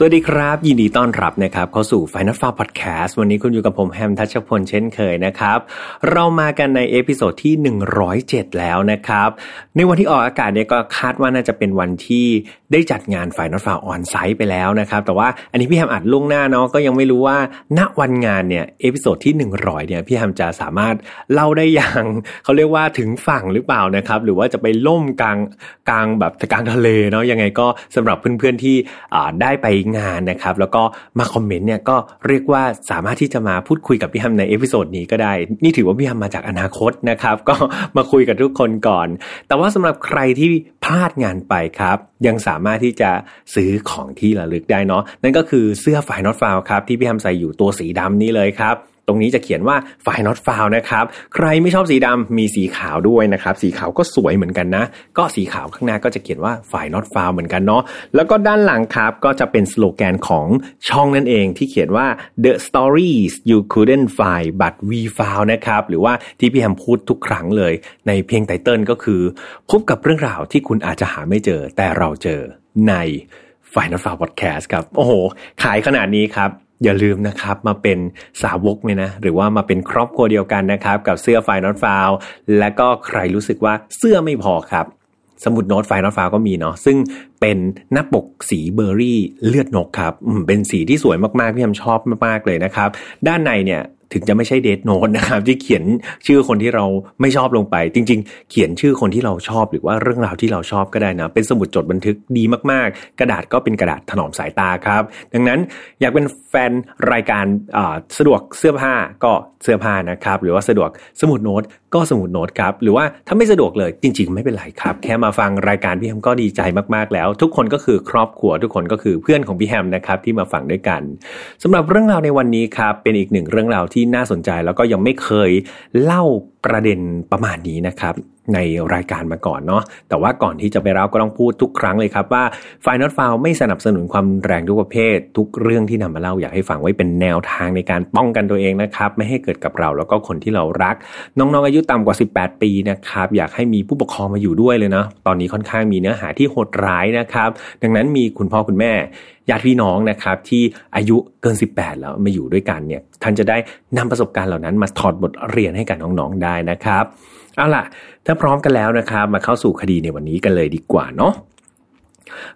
สวัสดีครับ ยินดีต้อนรับนะครับเข้าสู่ Final f a r Podcast วันนี้คุณอยู่กับผมแฮมทัชพลเช่นเคยนะครับ เรามากันใน episode ที่ 107 แล้วนะครับ ในวันที่ออกอากาศเนี่ยก็คาดว่าน่าจะเป็นวันที่ได้จัดงาน File Not Found on site ไปแล้วนะครับ แต่ว่าอันนี้พี่แฮมอัดล่วงหน้าเนาะก็ยังไม่รู้ว่าณวันงานเนี่ย episode ที่ 100เนี่ยพี่แฮมจะสามารถเล่าได้อย่างเขาเรียกว่าถึงฝั่งหรือเปล่านะครับ หรือว่าจะไปล่มกลางกลางแบบกลางทะเลเนาะยังไงก็สำหรับเพื่อนๆที่อ่ได้ไปงานนะครับ แล้วก็มาคอมเมนต์เนี่ยก็เรียกว่าสามารถที่จะมาพูดคุยกับพี่แฮมใน episode นี้ก็ได้ นี่ถือว่าพี่แฮมมาจากอนาคตนะครับ ก็มาคุยกับทุกคนก่อน แต่ว่าสำหรับใครที่พลาดงานไปครับยังสามารถที่จะซื้อของที่ระลึกได้เนาะนั่นก็คือเสื้อ File Not Found ครับที่พี่แฮมใส่อยู่ตัวสีดำนี้เลยครับ ตรงนี้จะเขียนว่า File Not Found นะครับ ใครไม่ชอบสีดำมีสีขาวด้วยนะครับ สีขาวก็สวยเหมือนกันนะ ก็สีขาวข้างหน้าก็จะเขียนว่า f i not found เหมือนกันเนาะ แล้วก็ด้านหลังครับก็จะเป็นสโลแกนของช่องนั่นเองที่เขียนว่า the stories you couldn't find but we found นะครับ หรือว่าที่พี่แฮมพูดทุกครั้งเลย ในเพลงไตเติลก็คือ พบกับเรื่องราวที่คุณอาจจะหาไม่เจอแต่เราเจอใน Final f a r Podcast ครับ โอ้โห ขายขนาดนี้ครับ อย่าลืมนะครับมาเป็นสาวกเลยนะ หรือว่ามาเป็นครอบครัวเดียวกันนะครับ กับเสื้อไฟนอตฟาวและก็ใครรู้สึกว่าเสื้อไม่พอครับ สมุดโน้ตไฟนอตฟาวก็มีเนาะซึ่งเป็นหน้าปกสีเบอร์รี่เลือดนกครับเป็นสีที่สวยมากๆพี่ยมชอบมากๆเลยนะครับ ด้านในเนี่ย ถึงจะไม่ใช่เดทโน t นะครับ ที่เขียนชื่อคนที่เราไม่ชอบลงไป จริง ๆ เขียนชื่อคนที่เราชอบหรือว่าเรื่องราวที่เราชอบก็ได้นะ เป็นสมุดจดบันทึกดีมากๆ กระดาษก็เป็นกระดาษถนอมสายตาครับ ดังนั้นอยากเป็นแฟนรายการสะดวกเสื้อผ้าก็เสื้อผ้านะครับ หรือว่าสะดวกสมุดโน้ตก็สมุดโน้ตครับ หรือว่าถ้าไม่สะดวกเลยจริง ๆ ไม่เป็นไรครับ แค่มาฟังรายการพี่แฮมก็ดีใจมากๆแล้ว ทุกคนก็คือครอบครัวทุกคนก็คือเพื่อนของพี่แฮมนะครับที่มาฟังด้วยกันสำหรับเรื่องราวในวันนี้ครับเป็นอีกหนึ่งเรื่องราวที่น่าสนใจแล้วก็ยังไม่เคยเล่าประเด็นประมาณนี้นะครับ ในรายการมาก่อนเนาะแต่ว่าก่อนที่จะไปเล่าก็ต้องพูดทุกครั้งเลยครับว่า f i n a l f o u l ไม่สนับสนุนความแรงทุกประเภท ทุกเรื่องที่นำมาเล่าอยากให้ฟังไว้เป็นแนวทางในการป้องกันตัวเองนะครับ ไม่ให้เกิดกับเราแล้วก็คนที่เรารัก น้องๆอายุต่ำกว่า 18 ปีนะครับอยากให้มีผู้ปกครองมาอยู่ด้วยเลยนะตอนนี้ค่อนข้างมีเนื้อหาที่โหดร้ายนะครับ ดังนั้นมีคุณพ่อคุณแม่ ญาติพี่น้องนะครับที่อายุเกิน 18 แล้วมาอยู่ด้วยกันเนี่ยท่านจะได้นำประสบการณ์เหล่านั้นมาถอดบทเรียนให้กับน้องๆได้นะครับ เอาล่ะ ถ้าพร้อมกันแล้วนะครับ มาเข้าสู่คดีในวันนี้กันเลยดีกว่าเนาะ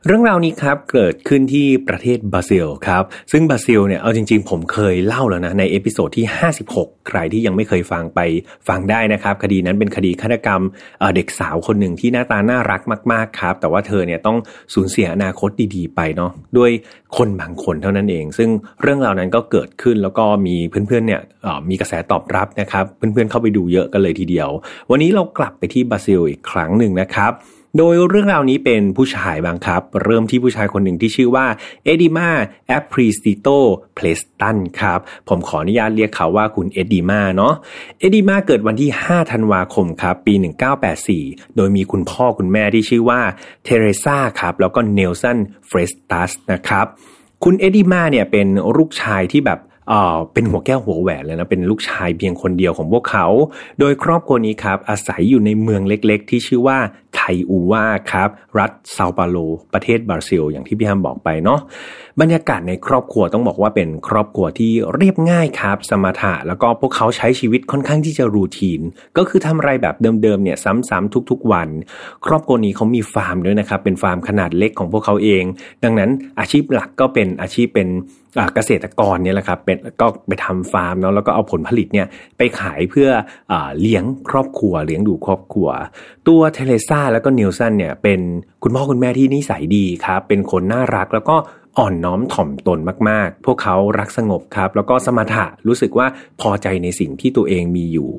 เรื่องราวนี้ครับเกิดขึ้นที่ประเทศบราซิลครับซึ่งบราซิลเนี่ยเอาจริงๆ ผมเคยเล่าแล้วนะใน episode ที่ 56 ใครที่ยังไม่เคยฟังไปฟังได้นะครับ คดีนั้นเป็นคดีฆาตกรรมเเด็กสาวคนหนึ่งที่หน้าตาน่ารักมากๆครับ แต่ว่าเธอเนี่ยต้องสูญเสียอนาคตดีๆ ไปเนาะด้วยคนบางคนเท่านั้นเอง ซึ่งเรื่องราวนั้นก็เกิดขึ้นแล้วก็มีเพื่อนๆเนี่ยมีกระแสตอบรับนะครับ เพื่อนๆเข้าไปดูเยอะกันเลยทีเดียว วันนี้เรากลับไปที่บราซิลอีกครั้งหนึ่งนะครับ โดยเรื่องราวนี้เป็นผู้ชายบางครับ เริ่มที่ผู้ชายคนหนึ่งที่ชื่อว่าเอดิมาแอปริสติโตเพลสตันครับ ผมขออนุญาตเรียกเขาว่าคุณเอดิมาเนาะเอดิมาเกิดวันที่ 5 ธันวาคมครับ ปี 1984 โดยมีคุณพ่อคุณแม่ที่ชื่อว่าเทเรซาครับ แล้วก็เนลสันเฟรสตัสนะครับ คุณเอดิมาเนี่ยเป็นลูกชายที่แบบ เป็นหัวแก้วหัวแหวนเลยนะเป็นลูกชายเพียงคนเดียวของพวกเขา โดยครอบครัวนี้ครับ อาศัยอยู่ในเมืองเล็กๆ ที่ชื่อว่าไทอูวาครับ รัฐเซาเปาโล ประเทศบราซิล อย่างที่พี่ฮัมบอกไปเนาะบรรยากาศในครอบครัวต้องบอกว่าเป็นครอบครัวที่เรียบง่ายครับ สมถะแล้วก็พวกเขาใช้ชีวิตค่อนข้างที่จะรูทีน ก็คือทำอะไรแบบเดิมๆเนี่ยซ้ำๆทุกๆวัน ครอบครัวนี้เขามีฟาร์มด้วยนะครับเป็นฟาร์มขนาดเล็กของพวกเขาเอง ดังนั้นอาชีพหลักก็เป็นอาชีพเป็น เกษตรกรเนี่ยแหละครับเป็นก็ไปทำฟาร์มเนาะแล้วก็เอาผลผลิตเนี่ยไปขายเพื่อเลี้ยงครอบครัว เลี้ยงดูครอบครัว ตัวเทเลซ่าแล้วก็นิวสันเนี่ยเป็นคุณพ่อคุณแม่ที่นิสัยดีครับเป็นคนน่ารักแล้วก็ อ่อนน้อมถ่อมตนมากๆ พวกเขารักสงบครับ แล้วก็สมถะรู้สึกว่าพอใจในสิ่งที่ตัวเองมีอยู่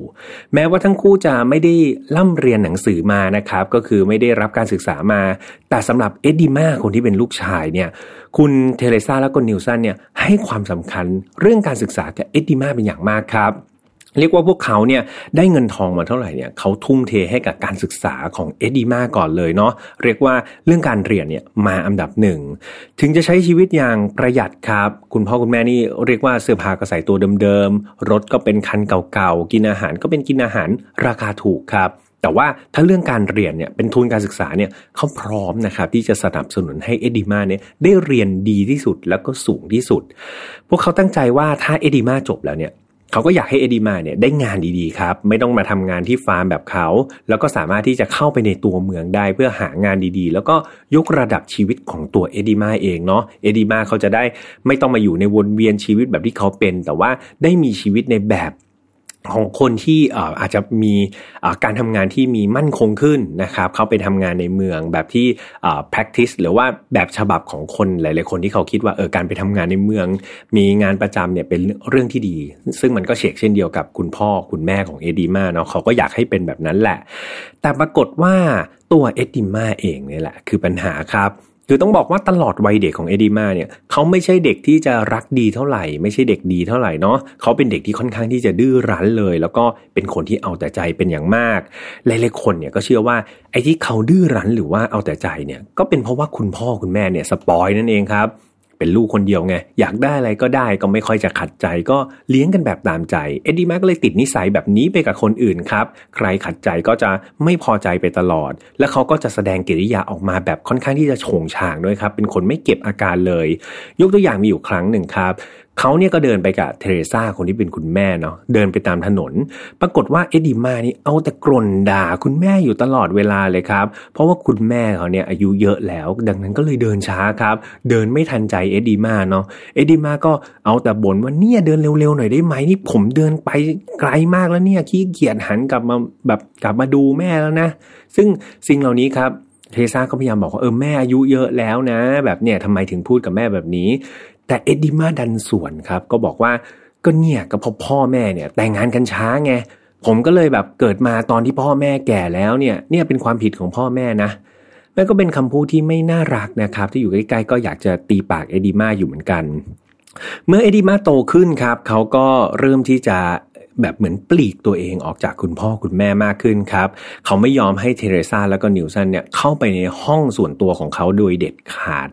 แม้ว่าทั้งคู่จะไม่ได้ล่ำเรียนหนังสือมานะครับ ก็คือไม่ได้รับการศึกษามา แต่สำหรับเอ็ดดีมาคนที่เป็นลูกชายเนี่ย คุณเทเลซาและก็นิวสันเนี่ยให้ความสำคัญเรื่องการศึกษากับเอ็ดดีมาเป็นอย่างมากครับ เรียกว่าพวกเขาเนี่ยได้เงินทองมาเท่าไหร่เนี่ยเขาทุ่มเทให้กับการศึกษาของเอ็ดดีมาก่อนเลยเนาะเรียกว่าเรื่องการเรียนเนี่ยมาอันดับหนึ่งถึงจะใช้ชีวิตอย่างประหยัดครับ คุณพ่อคุณแม่นี่เรียกว่าเสื้อผ้าก็ใส่ตัวเดิมๆรถก็เป็นคันเก่าๆกินอาหารก็เป็นกินอาหารราคาถูกครับแต่ว่าถ้าเรื่องการเรียนเนี่ยเป็นทุนการศึกษาเนี่ยเขาพร้อมนะครับที่จะสนับสนุนให้เอ็ดดีมาเนี่ยได้เรียนดีที่สุดแล้วก็สูงที่สุด พวกเขาตั้งใจว่าถ้าเอ็ดดีมาจบแล้วเนี่ย เขาก็อยากให้เอดีมาเนี่ยได้งานดีๆครับ ไม่ต้องมาทำงานที่ฟาร์มแบบเขา แล้วก็สามารถที่จะเข้าไปในตัวเมืองได้เพื่อหางานดีๆ แล้วก็ยกระดับชีวิตของตัวเอดีมาเองเนาะเอดีมาเขาจะได้ไม่ต้องมาอยู่ในวนเวียนชีวิตแบบที่เขาเป็น แต่ว่าได้มีชีวิตในแบบ ของคนที่อาจจะมีการทำงานที่มีมั่นคงขึ้นนะครับ เขาไปทำงานในเมืองแบบที่ practice หรือว่าแบบฉบับของคนหลาย ๆ คนที่เขาคิดว่าเออการไปทำงานในเมือง มีงานประจำเนี่ยเป็นเรื่องที่ดี ซึ่งมันก็เชกเช่นเดียวกับคุณพ่อคุณแม่ของเอดีมาเนาะเขาก็อยากให้เป็นแบบนั้นแหละ แต่ปรากฏว่าตัวเอดีมาเองเนี่ยแหละคือปัญหาครับ คือต้องบอกว่าตลอดวัยเด็กของเอดีมาเนี่ยเขาไม่ใช่เด็กที่จะรักดีเท่าไหร่ ไม่ใช่เด็กดีเท่าไหร่เนาะเขาเป็นเด็กที่ค่อนข้างที่จะดื้อรั้นเลย แล้วก็เป็นคนที่เอาแต่ใจเป็นอย่างมากหลายๆคนเนี่ยก็เชื่อว่าไอ้ที่เขาดื้อรั้นหรือว่าเอาแต่ใจเนี่ยก็เป็นเพราะว่าคุณพ่อคุณแม่เนี่ยสปอยนั่นเองครับ เป็นลูกคนเดียวไง อยากได้อะไรก็ได้ก็ไม่ค่อยจะขัดใจ ก็เลี้ยงกันแบบตามใจ เอ็ดดี้แม็กเลยติดนิสัยแบบนี้ไปกับคนอื่นครับ ใครขัดใจก็จะไม่พอใจไปตลอด และเขาก็จะแสดงกิริยาออกมาแบบค่อนข้างที่จะโฉงฉางด้วยครับ เป็นคนไม่เก็บอาการเลย ยกตัวอย่างมีอยู่ครั้งหนึ่งครับ เขาเนี่ยก็เดินไปกับเทเรซาคนที่เป็นคุณแม่เนาะเดินไปตามถนน ปรากฏว่าเอ็ดดีมานี่เอาแต่กรนด่าคุณแม่อยู่ตลอดเวลาเลยครับ เพราะว่าคุณแม่เขาเนี่ยอายุเยอะแล้ว ดังนั้นก็เลยเดินช้าครับ เดินไม่ทันใจเอ็ดดีมาเนาะเอ็ดดีมาก็เอาแต่บ่นว่าเนี่ยเดินเร็วๆหน่อยได้ไหมนี่ผมเดินไปไกลมากแล้วเนี่ยขี้เกียจหันกลับมาแบบกลับมาดูแม่แล้วนะซึ่งสิ่งเหล่านี้ครับเทซ่าก็พยายามบอกว่าเออแม่อายุเยอะแล้วนะ แบบเนี่ยทำไมถึงพูดกับแม่แบบนี้ แต่เอ็ดดิมาดันสวนครับ ก็บอกว่าก็เนี่ยก็พอพ่อแม่เนี่ย แต่งงานกันช้าไงผมก็เลยแบบเกิดมาตอนที่พ่อแม่แก่แล้วเนี่ยเนี่ยเป็นความผิดของพ่อแม่นะแม่ก็เป็นคำพูดที่ไม่น่ารักนะครับ ที่อยู่ใกล้ๆก็อยากจะตีปากเอดิมาอยู่เหมือนกัน เมื่อเอดิมาโตขึ้นครับ เขาก็เริ่มที่จะ แบบเหมือนปลีกตัวเองออกจากคุณพ่อคุณแม่มากขึ้นครับ เขาไม่ยอมให้เทเรซาแล้วก็นิวสันเนี่ยเข้าไปในห้องส่วนตัวของเขาโดยเด็ดขาด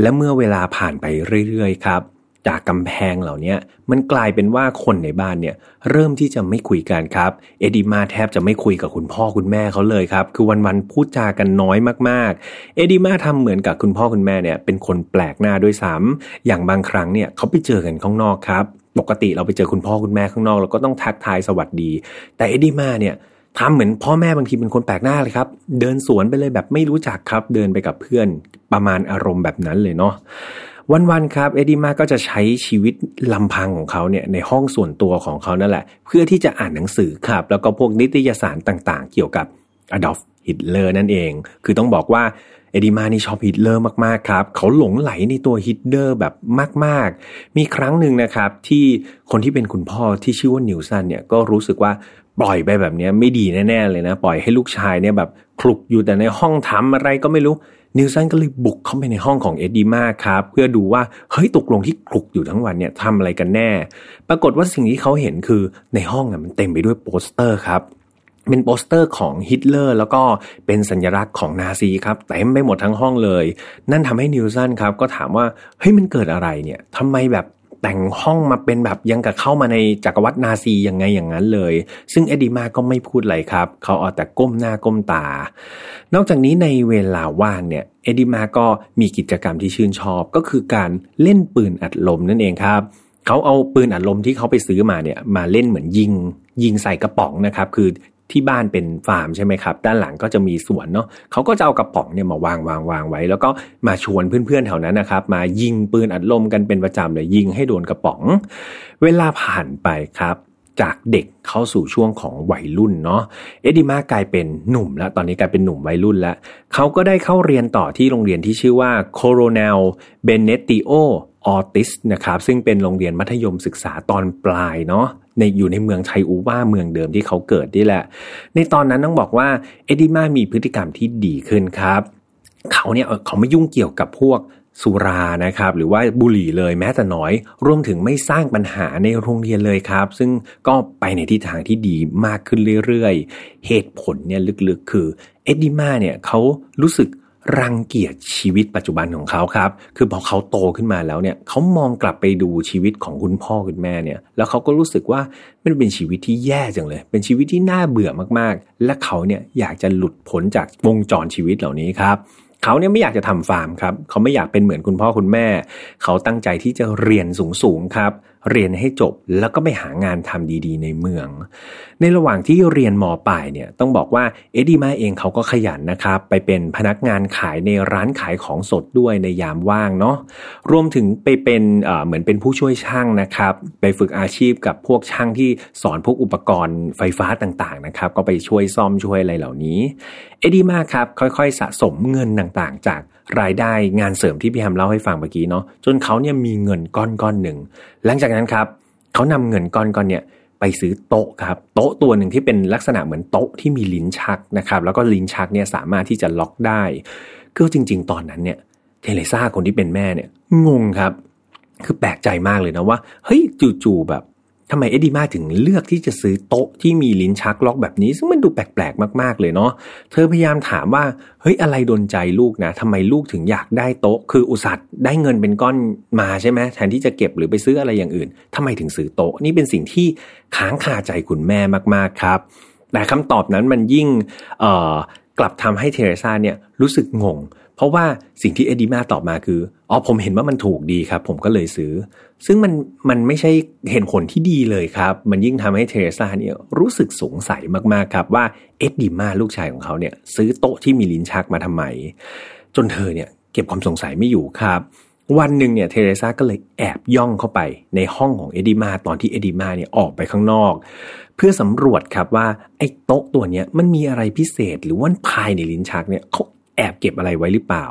และเมื่อเวลาผ่านไปเรื่อยๆครับจากกำแพงเหล่านี้มันกลายเป็นว่าคนในบ้านเนี่ยเริ่มที่จะไม่คุยกันครับ เอดิมาแทบจะไม่คุยกับคุณพ่อคุณแม่เขาเลยครับ คือวันๆพูดจากันน้อยมากๆ เอดิมาทำเหมือนกับคุณพ่อคุณแม่เนี่ยเป็นคนแปลกหน้าด้วยซ้ำอย่างบางครั้งเนี่ยเขาไปเจอกันข้างนอกครับ ปกติเราไปเจอคุณพ่อคุณแม่ข้างนอกเราก็ต้องทักทายสวัสดี แต่เอ็ดดี้มาเนี่ยทำเหมือนพ่อแม่บางทีเป็นคนแปลกหน้าเลยครับ เดินสวนไปเลยแบบไม่รู้จักครับ เดินไปกับเพื่อนประมาณอารมณ์แบบนั้นเลยเนาะวันๆครับเอ็ดดี้มาก็จะใช้ชีวิตลำพังของเขาเนี่ยในห้องส่วนตัวของเขานั่นแหละ เพื่อที่จะอ่านหนังสือครับ แล้วก็พวกนิตยสารต่างๆ เกี่ยวกับอดอล์ฟฮิตเลอร์นั่นเอง คือต้องบอกว่า เอดิมานี่ชอบฮิตเลอร์มากๆครับ เขาหลงไหลในตัวฮิตเลอร์แบบมากๆ มีครั้งหนึ่งนะครับ ที่คนที่เป็นคุณพ่อที่ชื่อว่านิวสันเนี่ยก็รู้สึกว่าปล่อยไปแบบนี้ไม่ดีแน่ๆเลยนะ ปล่อยให้ลูกชายเนี่ยแบบคลุกอยู่แต่ในห้องทำอะไรก็ไม่รู้นิวสันก็เลยบุกเข้าไปในห้องของเอ็ดดี้มาครับ เพื่อดูว่าเฮ้ยตกลงที่คลุกอยู่ทั้งวันเนี่ยทำอะไรกันแน่ ปรากฏว่าสิ่งที่เขาเห็นคือในห้องอะมันเต็มไปด้วยโปสเตอร์ครับ เป็นโปสเตอร์ของฮิตเลอร์แล้วก็เป็นสัญลักษณ์ของนาซีครับเต็มไปหมดทั้งห้องเลย นั่นทำให้นิวสันครับก็ถามว่าเฮ้ยมันเกิดอะไรเนี่ยทำไมแบบแต่งห้องมาเป็นแบบยังกับเข้ามาในจักรวรรดินาซียังไงอย่างนั้นเลย ซึ่งเอดีมาก็ไม่พูดอะไรครับ เขาเอาแต่ก้มหน้าก้มตา นอกจากนี้ในเวลาว่างเนี่ยเอดีมาก็มีกิจกรรมที่ชื่นชอบก็คือการเล่นปืนอัดลมนั่นเองครับเขาเอาปืนอัดลมที่เขาไปซื้อมาเนี่ยมาเล่นเหมือนยิงยิงใส่กระป๋องนะครับ คือ ที่บ้านเป็นฟาร์มใช่ไหมครับ ด้านหลังก็จะมีสวนเนาะเขาก็จะเอากระป๋องเนี่ยมาวางวางวางไว้ แล้วก็มาชวนเพื่อนๆแถวนั้นนะครับ มายิงปืนอัดลมกันเป็นประจำเลยยิงให้โดนกระป๋อง เวลาผ่านไปครับจากเด็กเข้าสู่ช่วงของวัยรุ่นเนาะเอ็ดดีมากลายเป็นหนุ่มแล้ว ตอนนี้กลายเป็นหนุ่มวัยรุ่นแล้วเขาก็ได้เข้าเรียนต่อที่โรงเรียนที่ชื่อว่าโคโรเนลเบเนติโอออติสนะครับซึ่งเป็นโรงเรียนมัธยมศึกษาตอนปลายเนาะ ในอยู่ในเมืองไทอูว่าเมืองเดิมที่เขาเกิดนี่แหละ ในตอนนั้นต้องบอกว่าเอดิมามีพฤติกรรมที่ดีขึ้นครับ เขาเนี่ยเขาไม่ยุ่งเกี่ยวกับพวกสุรานะครับหรือว่าบุหรี่เลยแม้แต่น้อย รวมถึงไม่สร้างปัญหาในโรงเรียนเลยครับ ซึ่งก็ไปในทิศทางที่ดีมากขึ้นเรื่อยๆ เหตุผลเนี่ยลึกๆ คือเอ็ดดี้มาเนี่ยเขารู้สึก รังเกียจชีวิตปัจจุบันของเขาครับ คือพอเขาโตขึ้นมาแล้วเนี่ยเขามองกลับไปดูชีวิตของคุณพ่อคุณแม่เนี่ย แล้วเขาก็รู้สึกว่ามันเป็นชีวิตที่แย่จังเลย เป็นชีวิตที่น่าเบื่อมากๆ และเขาเนี่ยอยากจะหลุดพ้นจากวงจรชีวิตเหล่านี้ครับเขาเนี่ยไม่อยากจะทำฟาร์มครับ เขาไม่อยากเป็นเหมือนคุณพ่อคุณแม่ เขาตั้งใจที่จะเรียนสูงๆครับ เรียนให้จบแล้วก็ไปหางานทำดีๆ ในเมือง ในระหว่างที่เรียนมปลายเนี่ยต้องบอกว่าเอ็ดดี้มาเองเขาก็ขยันนะครับไปเป็นพนักงานขายในร้านขายของสดด้วยในยามว่างเนาะรวมถึงไปเป็นเหมือนเป็นผู้ช่วยช่างนะครับ ไปฝึกอาชีพกับพวกช่างที่สอนพวกอุปกรณ์ไฟฟ้าต่างๆนะครับก็ไปช่วยซ่อมช่วยอะไรเหล่านี้เอ็ดดี้มาครับค่อยๆ สะสมเงินต่างๆ จาก รายได้งานเสริมที่พี่แฮมเล่าให้ฟังเมื่อกี้เนาะจนเขาเนี่ยมีเงินก้อนก้อนหนึ่งหลังจากนั้นครับเขานำเงินก้อนก้อนเนี่ยไปซื้อโต๊ะครับโต๊ะตัวหนึ่งที่เป็นลักษณะเหมือนโต๊ะที่มีลิ้นชักนะครับ แล้วก็ลิ้นชักเนี่ยสามารถที่จะล็อกได้ก็จริง ๆ ตอนนั้นเนี่ยเทเลซ่าคนที่เป็นแม่เนี่ยงงครับ คือแปลกใจมากเลยนะว่าเฮ้ยจู่ๆแบบ ทำไมเอ็ดดี้มาถึงเลือกที่จะซื้อโต๊ะที่มีลิ้นชักล็อกแบบนี้ ซึ่งมันดูแปลกๆ มากๆ เลยเนาะเธอพยายามถามว่าเฮ้ยอะไรดนใจลูกนะทำไมลูกถึงอยากได้โต๊ะ คืออุตส่าห์ได้เงินเป็นก้อนมาใช่ไหมแทนที่จะเก็บหรือไปซื้ออะไรอย่างอื่นทำไมถึงซื้อโต๊ะนี่เป็นสิ่งที่ค้างคาใจคุณแม่มากๆครับ แต่คำตอบนั้นมันยิ่งกลับทำให้เทเรซาเนี่ยรู้สึกงง เพราะว่าสิ่งที่เอดีมาตอบมาคืออ๋อผมเห็นว่ามันถูกดีครับ ผมก็เลยซื้อ ซึ่งมันมันไม่ใช่เห็นผลที่ดีเลยครับ มันยิ่งทำให้เทเรซาเนี่ยรู้สึกสงสัยมากๆครับว่าเอ็ดดีมาลูกชายของเขาเนี่ย ซื้อโต๊ะที่มีลิ้นชักมาทำไม จนเธอเนี่ยเก็บความสงสัยไม่อยู่ครับวันหนึ่งเนี่ยเทเรซาก็เลยแอบย่องเข้าไปในห้องของเอดีมาตอนที่เอดีมาเนี่ยออกไปข้างนอก เพื่อสำรวจครับว่าไอ้โต๊ะตัวเนี้ยมันมีอะไรพิเศษหรือว่าภายในลิ้นชักเนี่ยเขา แอบเก็บอะไรไว้หรือเปล่า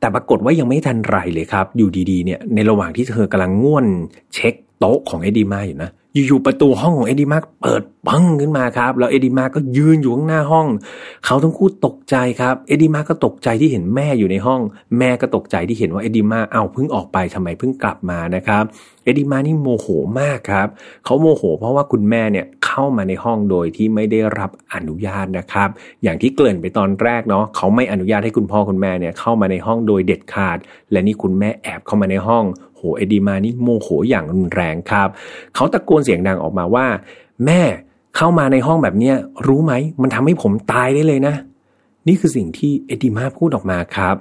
แต่ปรากฏว่ายังไม่ทันไรเลยครับ อยู่ดีๆเนี่ยในระหว่างที่เธอกำลังง่วนเช็คโต๊ะของเอ็ดดี้มาอยู่นะอยู่ๆประตูห้องของเอ็ดดี้มาเปิดปังขึ้นมาครับ แล้วเอ็ดดี้มาก็ยืนอยู่ข้างหน้าห้อง เขาทั้งคู่ตกใจครับเอ็ดดี้มาก็ตกใจที่เห็นแม่อยู่ในห้อง แม่ก็ตกใจที่เห็นว่าเอ็ดดี้มาเอาเพิ่งออกไปทำไมเพิ่งกลับมานะครับ เอ็ดดี้มานี่โมโหมากครับ เขาโมโหเพราะว่าคุณแม่เนี่ยเข้ามาในห้องโดยที่ไม่ได้รับอนุญาตนะครับ อย่างที่เกริ่นไปตอนแรกเนาะเขาไม่อนุญาตให้คุณพ่อคุณแม่เนี่ยเข้ามาในห้องโดยเด็ดขาด และนี่คุณแม่แอบเข้ามาในห้องโหเอดีมานี่โมโหอย่างรุนแรงครับ เขาตะโกนเสียงดังออกมาว่า แม่เข้ามาในห้องแบบเนี้ยรู้ไหมมันทำให้ผมตายได้เลยนะ นี่คือสิ่งที่เอดีมาพูดออกมาครับ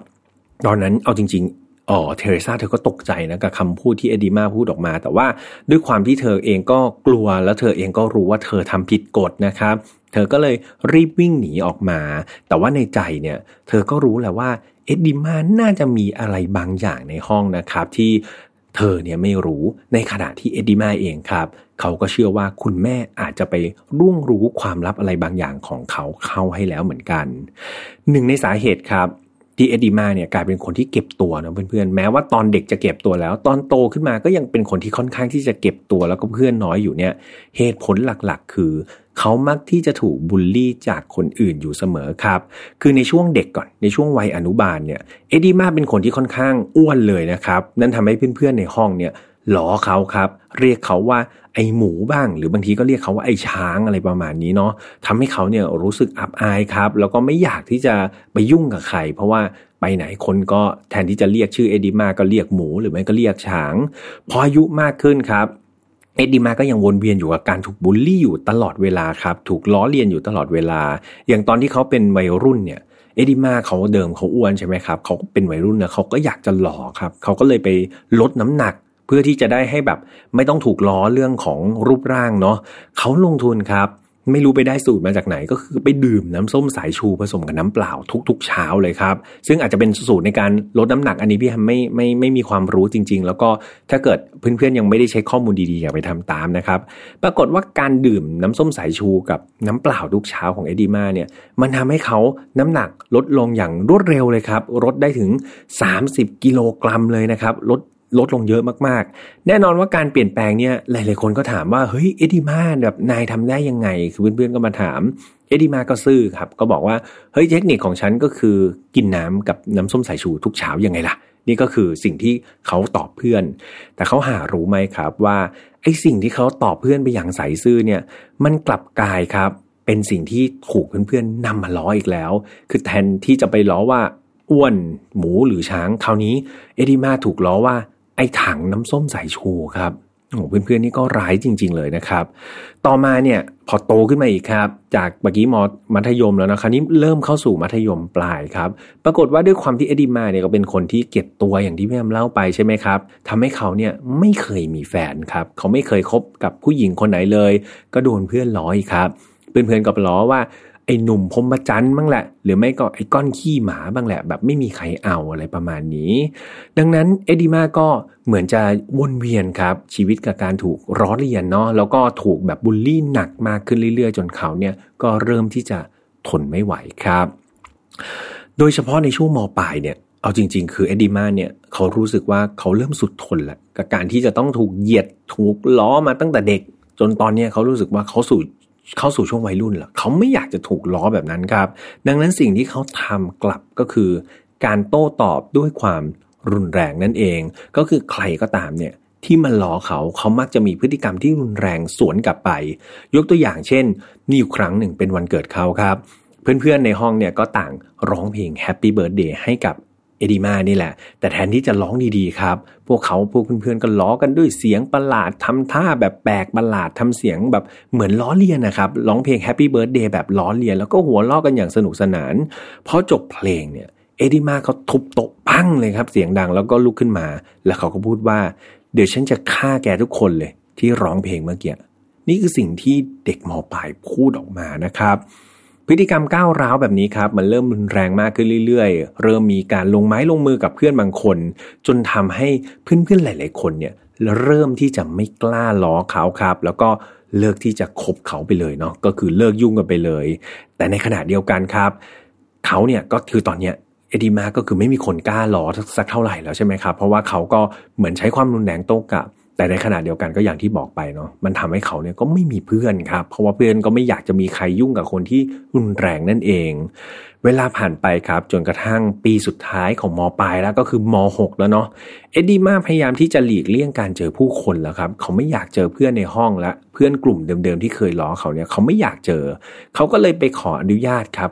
ตอนนั้นเอาจริง ๆ อ๋อเทเรซาเธอก็ตกใจนะกับคำพูดที่เอดีมาพูดออกมา แต่ว่าด้วยความที่เธอเองก็กลัวแล้วเธอเองก็รู้ว่าเธอทำผิดกฎนะครับ เธอก็เลยรีบวิ่งหนีออกมา แต่ว่าในใจเนี่ย เธอก็รู้แหละว่าเอ็ดดิมาน่าจะมีอะไรบางอย่างในห้องนะครับ ที่เธอเนี่ยไม่รู้ในขณะที่เอ็ดดีมาเองครับ เขาก็เชื่อว่าคุณแม่อาจจะไปร่วงรู้ความลับอะไรบางอย่างของเขาเข้าให้แล้วเหมือนกัน หนึ่งในสาเหตุครับ ที่เอ็ดดี้มาเนี่ยกลายเป็นคนที่เก็บตัวนะเพื่อนๆ แม้ว่าตอนเด็กจะเก็บตัวแล้ว ตอนโตขึ้นมาก็ยังเป็นคนที่ค่อนข้างที่จะเก็บตัวแล้วก็เพื่อนน้อยอยู่เนี่ย เหตุผลหลักๆ คือเขามักที่จะถูกบูลลี่จากคนอื่นอยู่เสมอครับ คือในช่วงเด็กก่อน ในช่วงวัยอนุบาลเนี่ย เอ็ดดี้มาเป็นคนที่ค่อนข้างอ้วนเลยนะครับ นั่นทำให้เพื่อนๆในห้องเนี่ย ล้อเขาครับ เรียกเขาว่าไอหมูบ้าง หรือบางทีก็เรียกเขาว่าไอช้างอะไรประมาณนี้เนาะทำให้เขาเนี่ยรู้สึกอับอายครับ แล้วก็ไม่อยากที่จะไปยุ่งกับใคร เพราะว่าไปไหนคนก็แทนที่จะเรียกชื่อเอ็ดดีมาก็เรียกหมูหรือไม่ก็เรียกช้าง พออายุมากขึ้นครับเอ็ดดี้มาก็ยังวนเวียนอยู่กับการถูกบูลลี่อยู่ตลอดเวลาครับ ถูกล้อเลียนอยู่ตลอดเวลา อย่างตอนที่เขาเป็นวัยรุ่นเนี่ยเอ็ดดี้มาเขาเดิมเขาอ้วนใช่ไหมครับเขาเป็นวัยรุ่นนะเขาก็อยากจะหล่อครับ เขาก็เลยไปลดน้ำหนัก พื่อที่จะได้ให้แบบไม่ต้องถูกล้อเรื่องของรูปร่างเนาะเขาลงทุนครับ ไม่รู้ไปได้สูตรมาจากไหน ก็คือไปดื่มน้ำส้มสายชูผสมกับน้ำเปล่าทุกๆเช้าเลยครับ ซึ่งอาจจะเป็นสูตรในการลดน้ำหนักอันนี้พี่ไม่ไม่ไม่มีความรู้จริง ๆ แล้วก็ถ้าเกิดเพื่อนๆยังไม่ได้ใช้ข้อมูลดีๆอย่าไปทำตามนะครับ ปรากฏว่าการดื่มน้ำส้มสายชูกับน้ำเปล่าทุกเช้าของเอดีมาเนี่ยมันทำให้เขาน้ำหนักลดลงอย่างรวดเร็วเลยครับลดได้ถึง 30 กิโลกรัมเลยนะครับลด ลดลงเยอะมากๆ แน่นอนว่าการเปลี่ยนแปลงเนี่ยหลาย ๆ คนก็ถามว่าเฮ้ยเอ็ดดี้มาแบบนายทำได้ยังไง คือเพื่อนๆก็มาถามเอ็ดดี้มาก็ซื่อครับ ก็บอกว่าเฮ้ยเทคนิคของฉันก็คือกินน้ำกับน้ำส้มสายชูทุกเช้ายังไงล่ะ นี่ก็คือสิ่งที่เขาตอบเพื่อน แต่เขาหารู้ไหมครับว่าไอ้สิ่งที่เขาตอบเพื่อนไปอย่างใสซื่อเนี่ยมันกลับกลายครับเป็นสิ่งที่ถูกเพื่อนๆนำมาล้ออีกแล้ว คือแทนที่จะไปล้อว่าอ้วนหมูหรือช้างคราวนี้เอดิมาถูกล้อว่า ไอ้ถังน้ำส้มสายชูครับโอ้เพื่อนๆนี่ก็ร้ายจริง ๆ เลยนะครับ ต่อมาเนี่ยพอโตขึ้นมาอีกครับ จากเมื่อกี้มอมัธยมแล้วนะครับนี้เริ่มเข้าสู่มัธยมปลายครับ ปรากฏว่าด้วยความที่เอ็ดดี้มาเนี่ยก็เป็นคนที่เก็บตัวอย่างที่พี่แอมเล่าไปใช่ไหมครับทำให้เขาเนี่ยไม่เคยมีแฟนครับ เขาไม่เคยคบกับผู้หญิงคนไหนเลย ก็โดนเพื่อนล้ออีกครับ เพื่อนๆก็ล้อว่า อ้หนุ่มพมจันบ้างแหละ หรือไม่ก็ไอ้ก้อนขี้หมาบ้างแหละ แบบไม่มีใครเอาอะไรประมาณนี้ ดังนั้นเอ็ดดีมาก็เหมือนจะวนเวียนครับ ชีวิตกับการถูกร้อเรียนเนาะแล้วก็ถูกแบบบูลลี่หนักมากขึ้นเรื่อยๆ จนเขาเนี่ยก็เริ่มที่จะทนไม่ไหวครับ โดยเฉพาะในช่วงมปลายเนี่ยเอาจริง ๆ คือเอ็ดดีมาเนี่ยเขารู้สึกว่าเขาเริ่มสุดทนแล้วกับการที่จะต้องถูกเหยียดถูกล้อมาตั้งแต่เด็ก จนตอนนี้เขารู้สึกว่าเขาสู่ เข้าสู่ช่วงวัยรุ่นแล้วเขาไม่อยากจะถูกล้อแบบนั้นครับ ดังนั้นสิ่งที่เขาทำกลับก็คือ การโต้ตอบด้วยความรุนแรงนั่นเอง ก็คือใครก็ตามเนี่ยที่มาล้อเขาเขามักจะมีพฤติกรรมที่รุนแรงสวนกลับไป ยกตัวอย่างเช่น มีอยู่ครั้งหนึ่งเป็นวันเกิดเขาครับ เพื่อนๆในห้องเนี่ยก็ต่างร้องเพลง Happy Birthday ให้กับ เอดีมานี่แหละ แต่แทนที่จะร้องดีๆครับ พวกเขาพวกเพื่อนๆก็ล้อกันด้วยเสียงประหลาดทำท่าแบบแปลกประหลาดทำเสียงแบบเหมือนล้อเลียนนะครับร้องเพลง Happy Birthday แบบล้อเลียน แล้วก็หัวล้อกันอย่างสนุกสนานพอจบเพลงเนี่ยเอดีมาเขาทุบโต๊ะปั้งเลยครับ เสียงดังแล้วก็ลุกขึ้นมา แล้วเขาก็พูดว่า เดี๋ยวฉันจะฆ่าแกทุกคนเลย ที่ร้องเพลงเมื่อกี้นี่คือสิ่งที่เด็กมปลายพูดออกมานะครับ พฤติกรรมก้าวร้าวแบบนี้ครับมันเริ่มรุนแรงมากขึ้นเรื่อยๆ เริ่มมีการลงไม้ลงมือกับเพื่อนบางคน จนทำให้เพื่อนๆหลาย ๆ คนเนี่ยเริ่มที่จะไม่กล้าล้อเขาครับ แล้วก็เลิกที่จะคบเขาไปเลยเนาะก็คือเลิกยุ่งกันไปเลย แต่ในขณะเดียวกันครับเขาเนี่ยก็คือตอนเนี้ยเอดีมาก็คือไม่มีคนกล้าล้อสักเท่าไหร่แล้วใช่ไหมครับ เพราะว่าเขาก็เหมือนใช้ความรุนแรงโต้กลับ แต่ในขณะเดียวกันก็อย่างที่บอกไปเนาะมันทำให้เขาเนี่ยก็ไม่มีเพื่อนครับ เพราะว่าเพื่อนก็ไม่อยากจะมีใครยุ่งกับคนที่รุนแรงนั่นเอง เวลาผ่านไปครับ จนกระทั่งปีสุดท้ายของมปลายแล้วก็คือม6แล้วเนาะเอ็ดดี้มาพยายามที่จะหลีกเลี่ยงการเจอผู้คนแล้วครับ เขาไม่อยากเจอเพื่อนในห้องและเพื่อนกลุ่มเดิมๆที่เคยล้อเขาเนี่ยเขาไม่อยากเจอ เขาก็เลยไปขออนุญาตครับ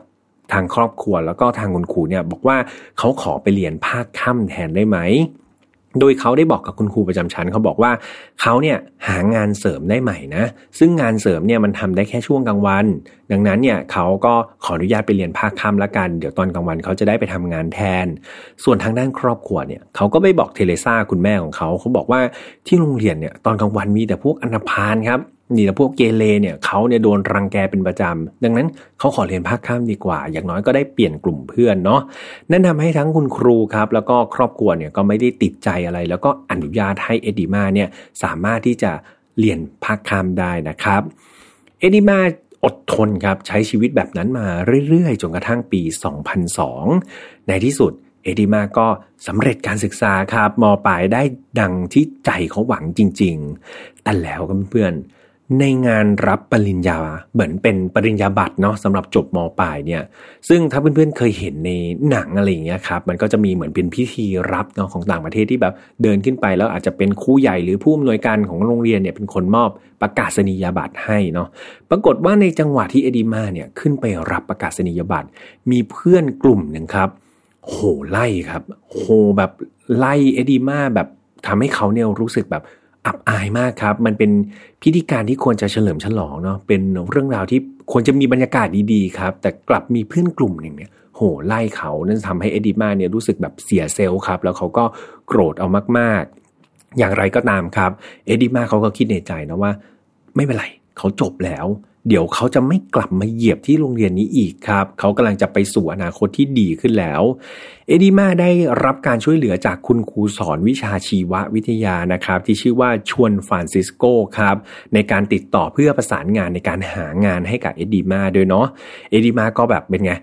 ทางครอบครัวแล้วก็ทางคุณครูเนี่ยบอกว่าเขาขอไปเรียนภาคค่ำแทนได้ไหม โดยเขาได้บอกกับคุณครูประจำชั้นเขาบอกว่าเขาเนี่ยหางานเสริมได้ใหม่นะซึ่งงานเสริมเนี่ยมันทำได้แค่ช่วงกลางวัน ดังนั้นเนี่ยเขาก็ขออนุญาตไปเรียนภาคค่ำละกัน เดี๋ยวตอนกลางวันเขาจะได้ไปทำงานแทน ส่วนทางด้านครอบครัวเนี่ยเขาก็ไปบอกเทเลซ่าคุณแม่ของเขาเขาบอกว่าที่โรงเรียนเนี่ยตอนกลางวันมีแต่พวกอนาพานครับ นี่แต่พวกเกเรเนี่ยเขาเนี่ยโดนรังแกเป็นประจำ ดังนั้นเขาขอเรียนภาคข้ามดีกว่า อย่างน้อยก็ได้เปลี่ยนกลุ่มเพื่อนเนาะนั่นทำให้ทั้งคุณครูครับ แล้วก็ครอบครัวเนี่ยก็ไม่ได้ติดใจอะไร แล้วก็อนุญาตให้เอดิมาเนี่ยสามารถที่จะเรียนภาคข้ามได้นะครับ เอดิมาอดทนครับใช้ชีวิตแบบนั้นมาเรื่อยๆ จนกระทั่งปี 2002 ในที่สุดเอดิมาก็สำเร็จการศึกษาครับมปลายได้ดังที่ใจเขาหวังจริง ๆ แต่แล้วเพื่อน ในงานรับปริญญาเหมือนเป็นปริญญาบัตรเนาะสำหรับจบมปลายเนี่ย ซึ่งถ้าเพื่อนๆเคยเห็นในหนังอะไรอย่างเงี้ยครับมันก็จะมีเหมือนเป็นพิธีรับเนาะของต่างประเทศที่แบบเดินขึ้นไปแล้วอาจจะเป็นครูใหญ่หรือผู้อำนวยการของโรงเรียนเนี่ยเป็นคนมอบประกาศนียบัตรให้เนาะปรากฏว่าในจังหวะที่เอดิมาเนี่ยขึ้นไปรับประกาศนียบัตร มีเพื่อนกลุ่มหนึ่งครับโหไล่ครับโหแบบไล่เอดิมาแบบทำให้เขาเนี่ยรู้สึกแบบ อับอายมากครับ มันเป็นพิธีการที่ควรจะเฉลิมฉลองเนาะเป็นเรื่องราวที่ควรจะมีบรรยากาศดีๆครับ แต่กลับมีเพื่อนกลุ่มหนึ่งเนี่ยโหไล่เขานั่นทำให้เอ็ดดิมาเนี่ยรู้สึกแบบเสียเซลล์ครับ แล้วเขาก็โกรธเอามากๆ อย่างไรก็ตามครับ เอ็ดดิมาเขาก็คิดในใจนะว่า ไม่เป็นไร เขาจบแล้วเดี๋ยวเขาจะไม่กลับมาเหยียบที่โรงเรียนนี้อีกครับ เขากำลังจะไปสู่อนาคตที่ดีขึ้นแล้ว เอดิมาได้รับการช่วยเหลือจากคุณครูสอนวิชาชีววิทยานะครับ ที่ชื่อว่าชวนฟรานซิสโกครับ ในการติดต่อเพื่อประสานงานในการหางานให้กับเอดิมาด้วยเนาะเอดิมาก็แบบเป็นไง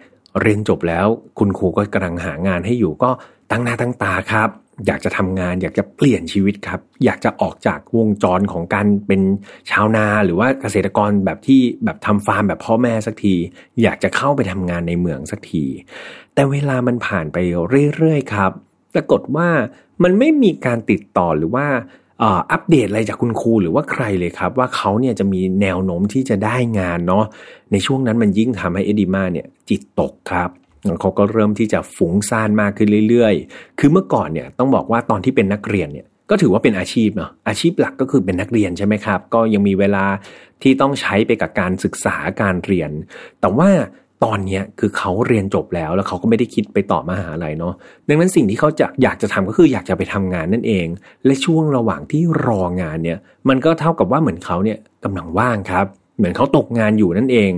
เรียนจบแล้ว คุณครูก็กำลังหางานให้อยู่ก็ตั้งหน้าตั้งตาครับ อยากจะทำงาน อยากจะเปลี่ยนชีวิตครับ อยากจะออกจากวงจรของการเป็นชาวนาหรือว่าเกษตรกรแบบที่แบบทำฟาร์มแบบพ่อแม่สักที อยากจะเข้าไปทำงานในเมืองสักที แต่เวลามันผ่านไปเรื่อยๆครับปรากฏว่ามันไม่มีการติดต่อหรือว่าอัปเดตอะไรจากคุณครูหรือว่าใครเลยครับ ว่าเขาเนี่ยจะมีแนวโน้มที่จะได้งานเนาะในช่วงนั้นมันยิ่งทำให้เอดิมาเนี่ยจิตตกครับ เขาก็เริ่มที่จะฟุ้งซ่านมากขึ้นเรื่อยๆ คือเมื่อก่อนเนี่ยต้องบอกว่าตอนที่เป็นนักเรียนเนี่ยก็ถือว่าเป็นอาชีพเนาะอาชีพหลักก็คือเป็นนักเรียนใช่ไหมครับ ก็ยังมีเวลาที่ต้องใช้ไปกับการศึกษาการเรียน แต่ว่าตอนนี้คือเขาเรียนจบแล้วแล้วเขาก็ไม่ได้คิดไปต่อมหาลัยเนาะดังนั้นสิ่งที่เขาจะอยากจะทำก็คืออยากจะไปทำงานนั่นเอง และช่วงระหว่างที่รองานเนี่ย มันก็เท่ากับว่าเหมือนเขาเนี่ยกำลังว่างครับ เหมือนเขาตกงานอยู่นั่นเอง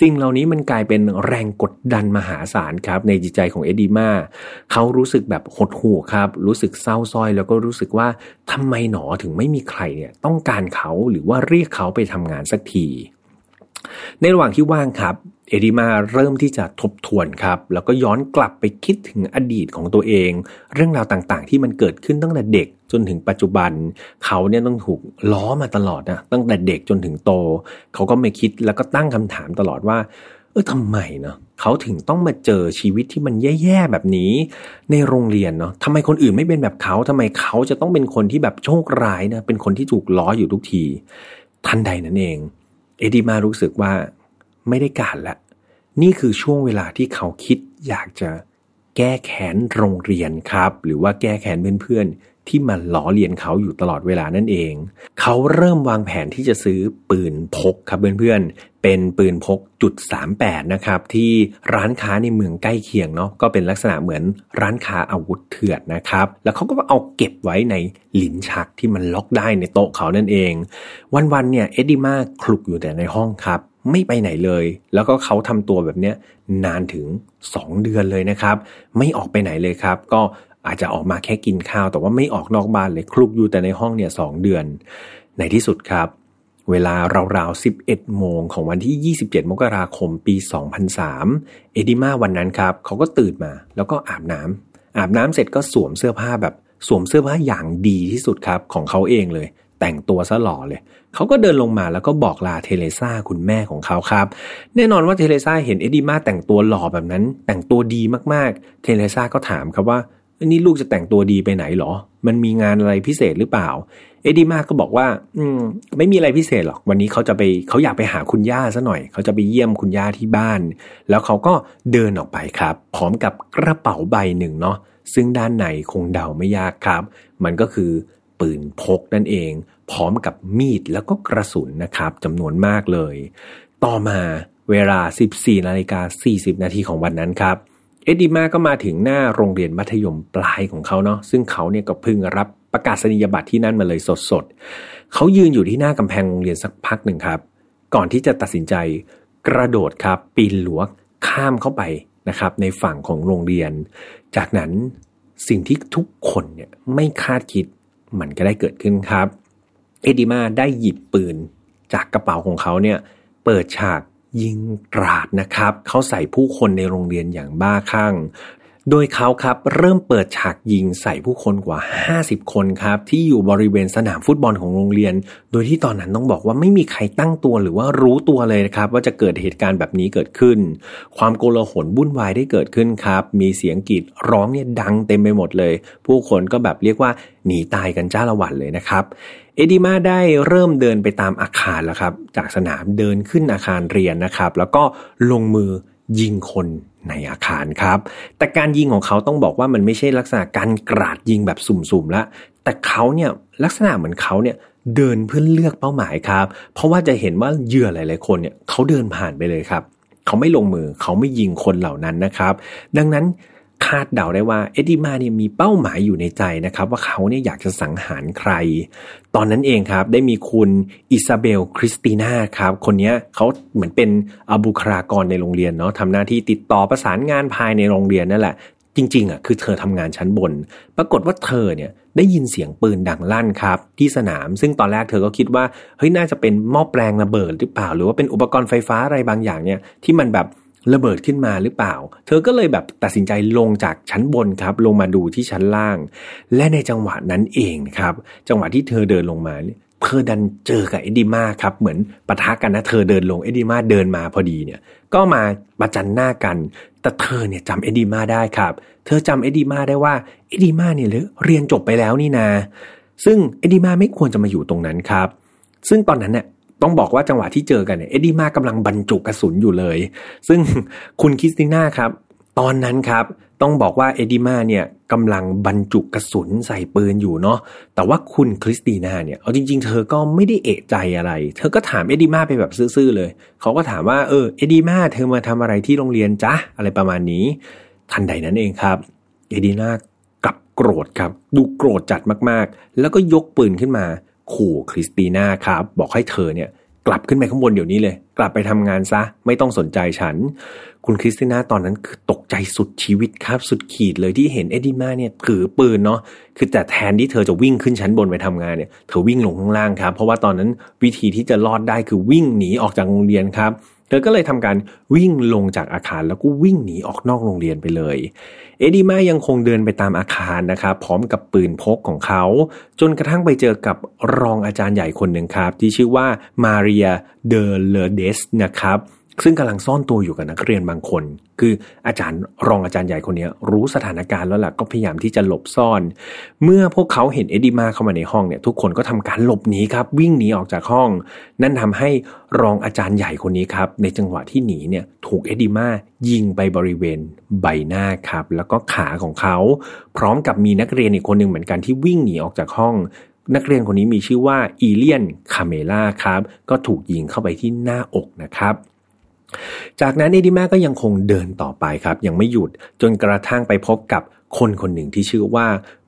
สิ่งเหล่านี้มันกลายเป็นแรงกดดันมหาศาลครับ ในจิตใจของเอ็ดดี้มาเขารู้สึกแบบหดหู่ครับ รู้สึกเศร้าส้อย แล้วก็รู้สึกว่าทำไมหนอถึงไม่มีใครเนี่ยต้องการเขาหรือว่าเรียกเขาไปทำงานสักทีในระหว่างที่ว่างครับ เอดิมาเริ่มที่จะทบทวนครับ แล้วก็ย้อนกลับไปคิดถึงอดีตของตัวเอง เรื่องราวต่างๆ ที่มันเกิดขึ้นตั้งแต่เด็กจนถึงปัจจุบัน เขาเนี่ยต้องถูกล้อมาตลอดนะตั้งแต่เด็กจนถึงโต เขาก็ไม่คิดแล้วก็ตั้งคำถามตลอดว่า เออทำไมเนาะเขาถึงต้องมาเจอชีวิตที่มันแย่ๆแบบนี้ ในโรงเรียนเนาะทำไมคนอื่นไม่เป็นแบบเขาทำไมเขาจะต้องเป็นคนที่แบบโชคร้ายนะเป็นคนที่ถูกล้ออยู่ทุกที ทันใดนั่นเอง เอดีมารู้สึกว่าไม่ได้การละ นี่คือช่วงเวลาที่เขาคิดอยากจะแก้แค้นโรงเรียนครับ หรือว่าแก้แค้นเพื่อนๆ ที่มาล้อเลียนเขาอยู่ตลอดเวลานั่นเอง เขาเริ่มวางแผนที่จะซื้อปืนพกครับเพื่อนๆ เป็นปืนพกจุด38นะครับที่ร้านค้าในเมืองใกล้เคียงเนาะก็เป็นลักษณะเหมือนร้านค้าอาวุธเถื่อนนะครับ แล้วเขาก็เอาเก็บไว้ในลิ้นชักที่มันล็อกได้ในโต๊ะเขานั่นเอง วันๆเนี่ยเอ็ดดี้มาคลุกอยู่แต่ในห้องครับ ไม่ไปไหนเลย แล้วก็เขาทำตัวแบบเนี้ยนานถึง 2 เดือนเลยนะครับ ไม่ออกไปไหนเลยครับ ก็อาจจะออกมาแค่กินข้าว แต่ว่าไม่ออกนอกบ้านเลยคลุกอยู่แต่ในห้องเนี่ยสเดือน ในที่สุดครับ เวลาราวๆ 11 โมงของวันที่ 27 มกราคมปี 2003 เอดิมาวันนั้นครับเขาก็ตื่นมาแล้วก็อาบน้ำอาบน้ำเสร็จก็สวมเสื้อผ้าแบบสวมเสื้อผ้าอย่างดีที่สุดครับของเขาเองเลย แต่งตัวซะหล่อเลย เขาก็เดินลงมาแล้วก็บอกลาเทเลซ่าคุณแม่ของเขาครับ แน่นอนว่าเทเลซ่าเห็นเอ็ดดี้มาแต่งตัวหล่อแบบนั้น แต่งตัวดีมากๆ เทเลซ่าก็ถามครับว่านี่ลูกจะแต่งตัวดีไปไหนหรอ มันมีงานอะไรพิเศษหรือเปล่า เอ็ดดี้มาก็บอกว่า อืม ไม่มีอะไรพิเศษหรอก วันนี้เขาจะไปเขาอยากไปหาคุณย่าซะหน่อย เขาจะไปเยี่ยมคุณย่าที่บ้าน แล้วเขาก็เดินออกไปครับ พร้อมกับกระเป๋าใบหนึ่งเนาะ ซึ่งด้านในคงเดาไม่ยากครับ มันก็คือ ปืนพกนั่นเอง พร้อมกับมีดแล้วก็กระสุนนะครับจำนวนมากเลย ต่อมาเวลา 14นาฬิกา40 นาทีของวันนั้นครับ เอ็ดดีมาก็มาถึงหน้าโรงเรียนมัธยมปลายของเขาเนาะซึ่งเขาเนี่ยก็เพิ่งรับประกาศนียบัตรที่นั่นมาเลยสดๆ เขายืนอยู่ที่หน้ากำแพงโรงเรียนสักพักหนึ่งครับ ก่อนที่จะตัดสินใจกระโดดครับ ปีนหลวข้ามเข้าไปนะครับ ในฝั่งของโรงเรียน จากนั้นสิ่งที่ทุกคนเนี่ยไม่คาดคิด มันก็ได้เกิดขึ้นครับ เอดิมาได้หยิบปืนจากกระเป๋าของเขาเนี่ยเปิดฉากยิงกราดนะครับ เขาใส่ผู้คนในโรงเรียนอย่างบ้าคลั่ง โดยเขาครับเริ่มเปิดฉากยิงใส่ผู้คนกว่า 50 คนครับที่อยู่บริเวณสนามฟุตบอลของโรงเรียน โดยที่ตอนนั้นต้องบอกว่าไม่มีใครตั้งตัวหรือว่ารู้ตัวเลยนะครับว่าจะเกิดเหตุการณ์แบบนี้เกิดขึ้น ความโกลาหลวุ่นวายได้เกิดขึ้นครับ มีเสียงกรีดร้องเนี่ยดังเต็มไปหมดเลย ผู้คนก็แบบเรียกว่าหนีตายกันจ้าละวันเลยนะครับเอดิมาได้เริ่มเดินไปตามอาคารแล้วครับจากสนามเดินขึ้นอาคารเรียนนะครับ แล้วก็ลงมือยิงคน ในอาคารครับ แต่การยิงของเขาต้องบอกว่ามันไม่ใช่ลักษณะการกราดยิงแบบสุ่มๆละ แต่เขาเนี่ยลักษณะเหมือนเขาเนี่ยเดินเพื่อเลือกเป้าหมายครับ เพราะว่าจะเห็นว่าเหยื่อหลายๆคนเนี่ยเขาเดินผ่านไปเลยครับ เขาไม่ลงมือเขาไม่ยิงคนเหล่านั้นนะครับ ดังนั้น คาดเดาได้ว่าเอ็ดดี้มาเนี่ยมีเป้าหมายอยู่ในใจนะครับ ว่าเขาเนี่ยอยากจะสังหารใคร ตอนนั้นเองครับได้มีคุณอิซาเบลคริสติน่าครับคนนี้เขาเหมือนเป็นอบุคลากรในโรงเรียนเนาะทำหน้าที่ติดต่อประสานงานภายในโรงเรียนนั่นแหละจริงๆอะคือเธอทำงานชั้นบน ปรากฏว่าเธอเนี่ยได้ยินเสียงปืนดังลั่นครับ ที่สนาม ซึ่งตอนแรกเธอก็คิดว่าเฮ้ยน่าจะเป็นหม้อแปลงระเบิดหรือเปล่า หรือว่าเป็นอุปกรณ์ไฟฟ้าอะไรบางอย่างเนี่ยที่มันแบบ ระเบิดขึ้นมาหรือเปล่า เธอก็เลยแบบตัดสินใจลงจากชั้นบนครับ ลงมาดูที่ชั้นล่าง และในจังหวะนั้นเองครับ จังหวะที่เธอเดินลงมาเธอดันเจอกับเอ็ดดี้มาครับเหมือนปะทะกันนะเธอเดินลงเอ็ดดี้มาเดินมาพอดีเนี่ย ก็มาประจันหน้ากัน แต่เธอเนี่ยจำเอ็ดดี้มาได้ครับ เธอจำเอ็ดดี้มาได้ว่าเอ็ดดี้มาเนี่ยเรียนจบไปแล้วนี่นา ซึ่งเอ็ดดี้มาไม่ควรจะมาอยู่ตรงนั้นครับ ซึ่งตอนนั้นเนี่ย ต้องบอกว่าจังหวะที่เจอกันเนี่ยเอ็ดดี้มากำลังบรรจุกระสุนอยู่เลย ซึ่งคุณคริสติน่าครับ ตอนนั้นครับต้องบอกว่าเอ็ดดี้มาเนี่ยกำลังบรรจุกระสุนใส่ปืนอยู่เนาะแต่ว่าคุณคริสติน่าเนี่ยเอาจริง ๆ เธอก็ไม่ได้เอะใจอะไร เธอก็ถามเอ็ดดี้มาไปแบบซื่อๆเลยเขาก็ถามว่าเออเอ็ดดี้มาเธอมาทำอะไรที่โรงเรียนจ๊ะอะไรประมาณนี้ ทันใดนั้นเองครับเอ็ดดี้มากลับโกรธครับ ดูโกรธจัดมากๆ แล้วก็ยกปืนขึ้นมา ขู่คริสติน่าครับ บอกให้เธอเนี่ยกลับขึ้นไปข้างบนเดี๋ยวนี้เลย กลับไปทำงานซะ ไม่ต้องสนใจฉัน คุณคริสติน่าตอนนั้นคือตกใจสุดชีวิตครับ สุดขีดเลยที่เห็นเอ็ดดี้มาเนี่ยถือปืนเนาะคือแต่แทนที่เธอจะวิ่งขึ้นชั้นบนไปทำงานเนี่ยเธอวิ่งลงข้างล่างครับ เพราะว่าตอนนั้นวิธีที่จะรอดได้คือวิ่งหนีออกจากโรงเรียนครับ ธอก็เลยทำการวิ่งลงจากอาคารแล้วก็วิ่งหนีออกนอกโรงเรียนไปเลย เอดีมายังคงเดินไปตามอาคารนะครับพร้อมกับปืนพกของเขา จนกระทั่งไปเจอกับรองอาจารย์ใหญ่คนหนึ่งครับ ที่ชื่อว่ามาเรียเดอเลเดสนะครับ ซึ่งกำลังซ่อนตัวอยู่กับนักเรียนบางคน คืออาจารย์รองอาจารย์ใหญ่คนนี้รู้สถานการณ์แล้วล่ะก็พยายามที่จะหลบซ่อน เมื่อพวกเขาเห็นเอ็ดดี้มาเข้ามาในห้องเนี่ยทุกคนก็ทำการหลบหนีครับ วิ่งหนีออกจากห้อง นั่นทำให้รองอาจารย์ใหญ่คนนี้ครับ ในจังหวะที่หนีเนี่ยถูกเอ็ดดี้มายิงไปบริเวณใบหน้าครับ แล้วก็ขาของเขา พร้อมกับมีนักเรียนอีกคนหนึ่งเหมือนกันที่วิ่งหนีออกจากห้องนักเรียนคนนี้มีชื่อว่าอีเลียนคาเมล่าครับ ก็ถูกยิงเข้าไปที่หน้าอกนะครับ จากนั้นเอ็ดดี้มาก็ยังคงเดินต่อไปครับ ยังไม่หยุดจนกระทั่งไปพบกับคนคนหนึ่งที่ชื่อว่า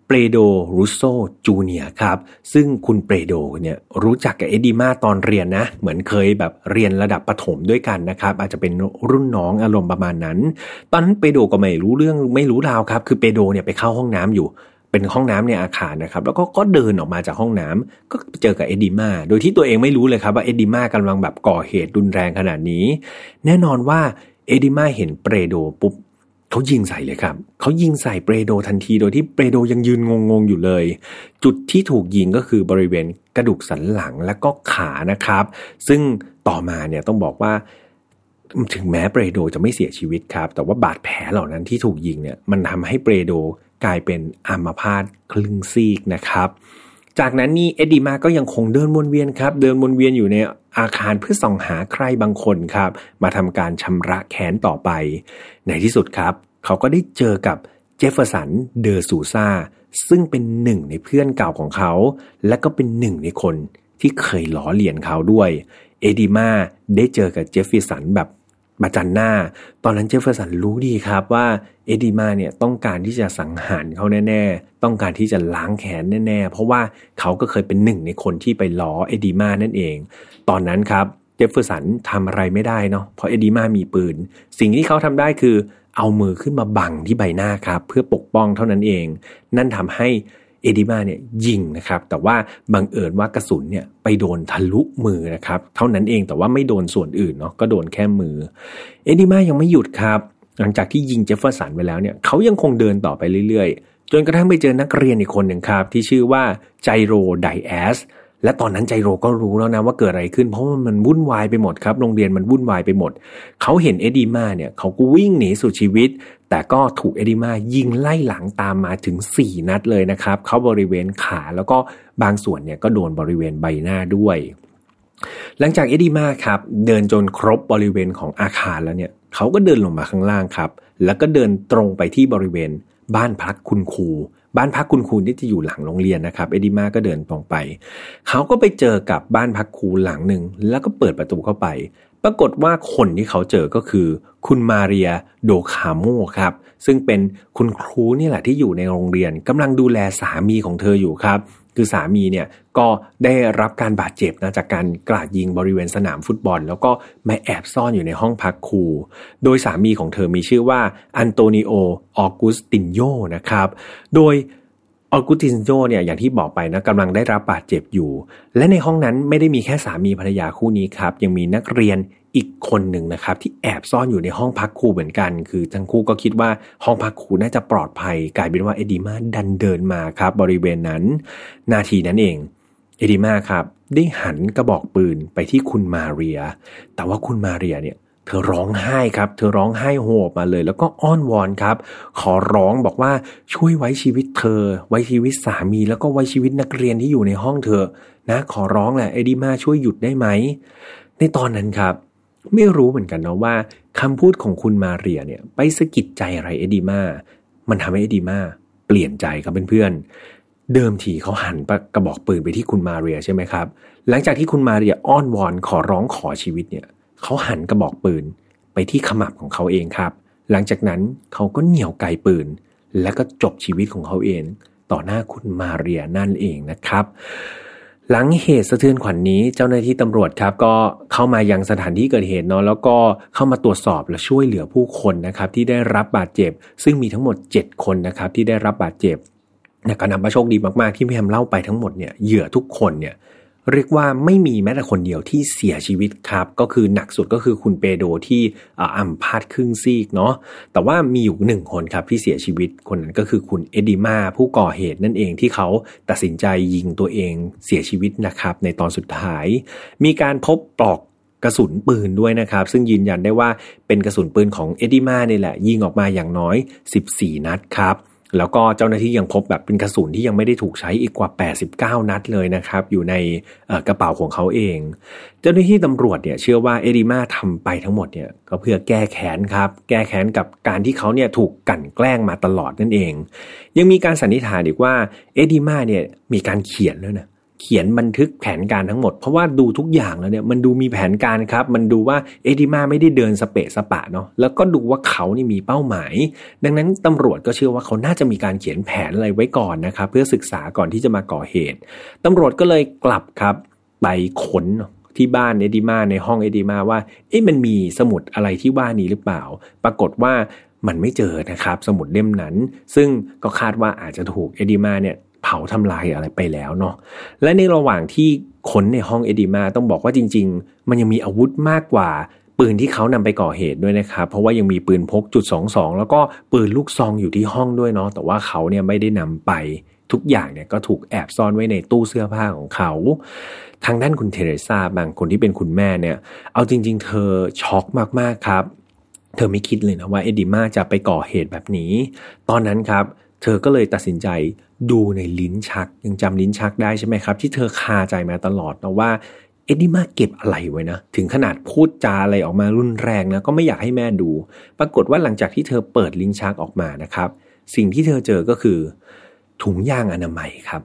เปโดรูโซจูเนียครับ ซึ่งคุณเปโดเนี่ยรู้จักกับเอดิมาตอนเรียนนะ เหมือนเคยแบบเรียนระดับประถมด้วยกันนะครับ อาจจะเป็นรุ่นน้องอารมณ์ประมาณนั้น ตอนนั้นเปโดก็ไม่รู้เรื่องไม่รู้ราวครับ คือเปโดเนี่ยไปเข้าห้องน้ำอยู่ เป็นห้องน้ำในอาคารนะครับ แล้วก็ก็เดินออกมาจากห้องน้ำก็เจอกับเอ็ดดิมาโดยที่ตัวเองไม่รู้เลยครับว่าเอ็ดดิมากำลังแบบก่อเหตุรุนแรงขนาดนี้ แน่นอนว่าเอ็ดดิมาเห็นเปรโดปุ๊บเขายิงใส่เลยครับ เขายิงใส่เปรโดทันทีโดยที่เปรโดยังยืนงงๆอยู่เลย จุดที่ถูกยิงก็คือบริเวณกระดูกสันหลังและก็ขานะครับ ซึ่งต่อมาเนี่ยต้องบอกว่าถึงแม้เปรโดจะไม่เสียชีวิตครับ แต่ว่าบาดแผลเหล่านั้นที่ถูกยิงเนี่ยมันทำให้เปรโด กลายเป็นอัมพาตคลึงซีกนะครับ จากนั้นนี่เอ็ดดีมาก็ยังคงเดินวนเวียนครับ เดินวนเวียนอยู่ในอาคารเพื่อส่องหาใครบางคนครับ มาทำการชำระแค้นต่อไป ในที่สุดครับ เขาก็ได้เจอกับเจฟเฟอร์สันเดอร์ซูซาซึ่งเป็นหนึ่งในเพื่อนเก่าของเขา และก็เป็นหนึ่งในคนที่เคยล้อเลียนเขาด้วย เอดีมาได้เจอกับเจฟเฟอร์สันแบบ มาจังหน้า ตอนนั้นเจฟเฟอร์สันรู้ดีครับว่าเอ็ดดีมาเนี่ยต้องการที่จะสังหารเขาแน่ ๆ ต้องการที่จะล้างแค้นแน่ ๆ เพราะว่าเขาก็เคยเป็นหนึ่งในคนที่ไปล้อเอ็ดดีมานั่นเอง ตอนนั้นครับเจฟเฟอร์สันทำอะไรไม่ได้เนาะเพราะเอ็ดีมามีปืน สิ่งที่เขาทำได้คือเอามือขึ้นมาบังที่ใบหน้าครับ เพื่อปกป้องเท่านั้นเอง นั่นทำให้ เอดิมาเนี่ยยิงนะครับ แต่ว่าบังเอิญว่ากระสุนเนี่ยไปโดนทะลุมือนะครับ เท่านั้นเองแต่ว่าไม่โดนส่วนอื่นเนาะก็โดนแค่มือ เอดิมายังไม่หยุดครับ หลังจากที่ยิงเจฟเฟอร์สันไปแล้วเนี่ยเขายังคงเดินต่อไปเรื่อยๆ จนกระทั่งไปเจอนักเรียนอีกคนหนึ่งครับ ที่ชื่อว่าไจโรไดแอส และตอนนั้นใจโรก็รู้แล้วนะว่าเกิดอะไรขึ้น เพราะมันวุ่นวายไปหมดครับ โรงเรียนมันวุ่นวายไปหมด เขาเห็นเอดีมาเนี่ยเขาก็วิ่งหนีสุดชีวิต แต่ก็ถูกเอดีมายิงไล่หลังตามมาถึง 4 นัดเลยนะครับ เขาบริเวณขาแล้วก็บางส่วนเนี่ยก็โดนบริเวณใบหน้าด้วย หลังจากเอดีมาครับเดินจนครบบริเวณของอาคารแล้วเนี่ยเขาก็เดินลงมาข้างล่างครับ แล้วก็เดินตรงไปที่บริเวณบ้านพักคุณครู บ้านพักคุณครูที่จะอยู่หลังโรงเรียนนะครับ เอดิมาก็เดินตรงไป เขาก็ไปเจอกับบ้านพักครูหลังหนึ่งแล้วก็เปิดประตูเข้าไป ปรากฏว่าคนที่เขาเจอก็คือ คุณมาเรียโดคาโมครับ ซึ่งเป็นคุณครูนี่แหละที่อยู่ในโรงเรียนกำลังดูแลสามีของเธออยู่ครับ คือสามีเนี่ยก็ได้รับการบาดเจ็บนะจากการกราดยิงบริเวณสนามฟุตบอล แล้วก็มาแอบซ่อนอยู่ในห้องพักครู โดยสามีของเธอมีชื่อว่าอันโตนิโอ ออกุสตินโยนะครับ โดยออกุตินโยเนี่ยอย่างที่บอกไปนะกำลังได้รับบาดเจ็บอยู่ และในห้องนั้นไม่ได้มีแค่สามีภรรยาคู่นี้ครับ ยังมีนักเรียน อีกคนหนึ่งนะครับ ที่แอบซ่อนอยู่ในห้องพักครูเหมือนกัน คือทั้งคู่ก็คิดว่าห้องพักครูน่าจะปลอดภัย กลายเป็นว่าเอดีมาดันเดินมาครับ บริเวณนั้น นาทีนั้นเอง เอดิมาครับได้หันกระบอกปืนไปที่คุณมาเรีย แต่ว่าคุณมาเรียเนี่ยเธอร้องไห้ครับ เธอร้องไห้โหบมาเลย แล้วก็อ้อนวอนครับ ขอร้องบอกว่าช่วยไว้ชีวิตเธอ ไว้ชีวิตสามี แล้วก็ไว้ชีวิตนักเรียนที่อยู่ในห้องเธอ นะ ขอร้องแหละเอดิมาช่วยหยุดได้ไหม ในตอนนั้นครับ ไม่รู้เหมือนกันนะว่าคำพูดของคุณมาเรียเนี่ย ไปสะกิดใจอะไรเอดิมามันทำให้เอดิมาเปลี่ยนใจครับเพื่อนเดิมทีเขาหันกระบอกปืนไปที่คุณมาเรียใช่ไหมครับ หลังจากที่คุณมาเรียอ้อนวอนขอร้องขอชีวิตเนี่ยเขาหันกระบอกปืนไปที่ขมับของเขาเองครับ หลังจากนั้นเขาก็เหนี่ยวไกปืน และก็จบชีวิตของเขาเอง ต่อหน้าคุณมาเรียนั่นเองนะครับ หลังเหตุสะเทือนขวัญนนี้เจ้าหน้าที่ตำรวจครับ ก็เข้ามายังสถานที่เกิดเหตุเนาะแล้วก็เข้ามาตรวจสอบและช่วยเหลือผู้คนนะครับ ที่ได้รับบาดเจ็บ ซึ่งมีทั้งหมด 7 คนนะครับ ที่ได้รับบาดเจ็บแต่ก็นับว่าโชคดีมากๆที่พี่แฮมเล่าไปทั้งหมดเนี่ยเหยื่อทุกคนเนี่ย เรียกว่าไม่มีแม้แต่คนเดียวที่เสียชีวิตครับ ก็คือหนักสุดก็คือคุณเปโดที่อัมพาตครึ่งซีกเนาะแต่ว่ามีอยู่หนึ่งคนครับที่เสียชีวิตคนนั้นก็คือคุณเอดิมาผู้ก่อเหตุนั่นเองที่เขาตัดสินใจยิงตัวเองเสียชีวิตนะครับในตอนสุดท้าย มีการพบปลอกกระสุนปืนด้วยนะครับ ซึ่งยืนยันได้ว่าเป็นกระสุนปืนของเอดิมาเนี่ยแหละ ยิงออกมาอย่างน้อย 14 นัดครับ แล้วก็เจ้าหน้าที่ยังพบแบบเป็นกระสุนที่ยังไม่ได้ถูกใช้อีกกว่า 89 นัดเลยนะครับ อยู่ในกระเป๋าของเขาเอง เจ้าหน้าที่ตำรวจเนี่ยเชื่อว่าเอดิมาทำไปทั้งหมดเนี่ยก็เพื่อแก้แค้นครับ แก้แค้นกับการที่เขาเนี่ยถูกกั่นแกล้งมาตลอดนั่นเอง ยังมีการสันนิษฐานอีกว่าเอดิมาเนี่ยมีการเขียนแล้วนะ เขียนบันทึกแผนการทั้งหมด เพราะว่าดูทุกอย่างแล้วเนี่ยมันดูมีแผนการครับ มันดูว่าเอดิมาไม่ได้เดินสเปะสปะเนาะแล้วก็ดูว่าเขานี่มีเป้าหมาย ดังนั้นตำรวจก็เชื่อว่าเขาน่าจะมีการเขียนแผนอะไรไว้ก่อนนะครับเพื่อศึกษาก่อนที่จะมาก่อเหตุตำรวจก็เลยกลับครับไปค้นที่บ้านเอดิมาในห้องเอดิมาว่าเอ๊ะมันมีสมุดอะไรที่ว่านี้หรือเปล่า ปรากฏว่ามันไม่เจอนะครับ สมุดเล่มนั้น ซึ่งก็คาดว่าอาจจะถูกเอดิมาเนี่ย เผาทำลายอะไรไปแล้วเนาะและในระหว่างที่ค้นในห้องเอดิมาต้องบอกว่าจริง ๆ มันยังมีอาวุธมากกว่าปืนที่เขานำไปก่อเหตุด้วยนะครับ เพราะว่ายังมีปืนพกจุดสองสองแล้วก็ปืนลูกซองอยู่ที่ห้องด้วยเนาะแต่ว่าเขาเนี่ยไม่ได้นำไปทุกอย่างเนี่ยก็ถูกแอบซ่อนไว้ในตู้เสื้อผ้าของเขา ทางด้านคุณเทเรซาบางคนที่เป็นคุณแม่เนี่ย เอาจริง ๆ เธอช็อกมากๆครับ เธอไม่คิดเลยนะว่าเอดิมาจะไปก่อเหตุแบบนี้ ตอนนั้นครับ เธอก็เลยตัดสินใจ ดูในลิ้นชัก ยังจำลิ้นชักได้ใช่ไหมครับ ที่เธอคาใจมาตลอดนะว่าเอ็ดดี้มาเก็บอะไรไว้นะ ถึงขนาดพูดจาอะไรออกมารุนแรงนะ ก็ไม่อยากให้แม่ดู ปรากฏว่าหลังจากที่เธอเปิดลิ้นชักออกมานะครับ สิ่งที่เธอเจอก็คือ ถุงยางอนามัยครับ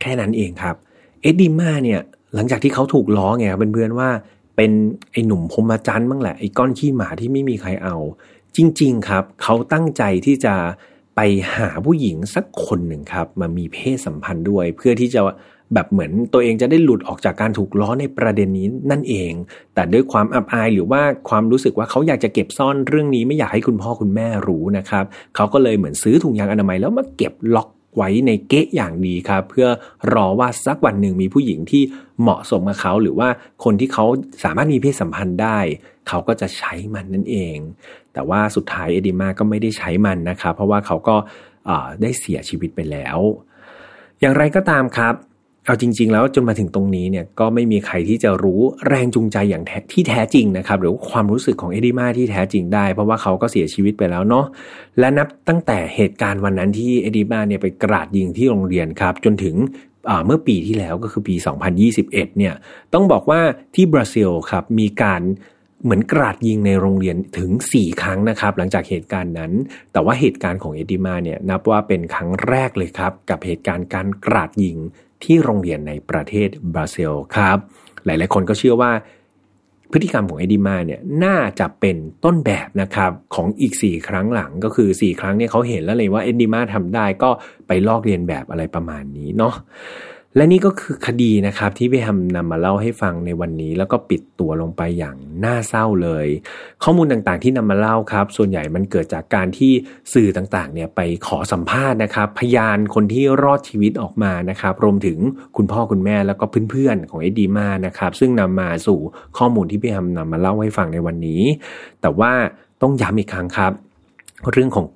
แค่นั้นเองครับ เอ็ดดี้มาเนี่ย หลังจากที่เขาถูกล้อไงเพื่อนๆว่า เป็นไอ้หนุ่มพมจันทร์บ้างแหละไอ้ก้อนขี้หมาที่ไม่มีใครเอา จริง ๆ ครับ เขาตั้งใจที่จะ ไปหาผู้หญิงสักคนหนึ่งครับ มามีเพศสัมพันธ์ด้วย เพื่อที่จะแบบเหมือนตัวเองจะได้หลุดออกจากการถูกล้อในประเด็นนี้นั่นเอง แต่ด้วยความอับอายหรือว่าความรู้สึกว่าเขาอยากจะเก็บซ่อนเรื่องนี้ไม่อยากให้คุณพ่อคุณแม่รู้นะครับ เขาก็เลยเหมือนซื้อถุงยางอนามัยแล้วมาเก็บล็อกไว้ในเก๊ะอย่างดีครับ เพื่อรอว่าสักวันหนึ่งมีผู้หญิงที่เหมาะสมกับเขา หรือว่าคนที่เขาสามารถมีเพศสัมพันธ์ได้ เขาก็จะใช้มันนั่นเอง แต่ว่าสุดท้ายเอดิมาก็ไม่ได้ใช้มันนะครับ เพราะว่าเขาก็ได้เสียชีวิตไปแล้ว อย่างไรก็ตามครับ เอาจริง ๆ แล้วจนมาถึงตรงนี้เนี่ยก็ไม่มีใครที่จะรู้แรงจูงใจอย่างที่แท้จริงนะครับ หรือความรู้สึกของเอดิมาที่แท้จริงได้ เพราะว่าเขาก็เสียชีวิตไปแล้วเนาะและนับตั้งแต่เหตุการณ์วันนั้นที่เอดิมาเนี่ยไปกราดยิงที่โรงเรียนครับ จนถึงเมื่อปีที่แล้วก็คือปี 2021 เนี่ยต้องบอกว่าที่บราซิลครับมีการ เหมือนกราดยิงในโรงเรียนถึง 4 ครั้งนะครับ หลังจากเหตุการณ์นั้น แต่ว่าเหตุการณ์ของเอดิมาเนี่ยนับว่าเป็นครั้งแรกเลยครับ กับเหตุการณ์การกราดยิงที่โรงเรียนในประเทศบราซิลครับ หลายๆ คนก็เชื่อว่า พฤติกรรมของเอดิมาเนี่ยน่าจะเป็นต้นแบบนะครับของอีก 4 ครั้งหลังก็คือ 4 ครั้งเนี่ยเขาเห็นแล้วเลยว่าเอดิมาทำได้ก็ไปลอกเรียนแบบอะไรประมาณนี้เนาะ และนี่ก็คือคดีนะครับที่พี่แฮมนำมาเล่าให้ฟังในวันนี้ แล้วก็ปิดตัวลงไปอย่างน่าเศร้าเลย ข้อมูลต่างๆที่นำมาเล่าครับ ส่วนใหญ่มันเกิดจากการที่สื่อต่างๆเนี่ยไปขอสัมภาษณ์นะครับ พยานคนที่รอดชีวิตออกมานะครับ รวมถึงคุณพ่อคุณแม่แล้วก็เพื่อนๆของเอ็ดดีมานะครับ ซึ่งนำมาสู่ข้อมูลที่พี่แฮมนำมาเล่าให้ฟังในวันนี้ แต่ว่าต้องย้ำอีกครั้งครับ เรื่องของ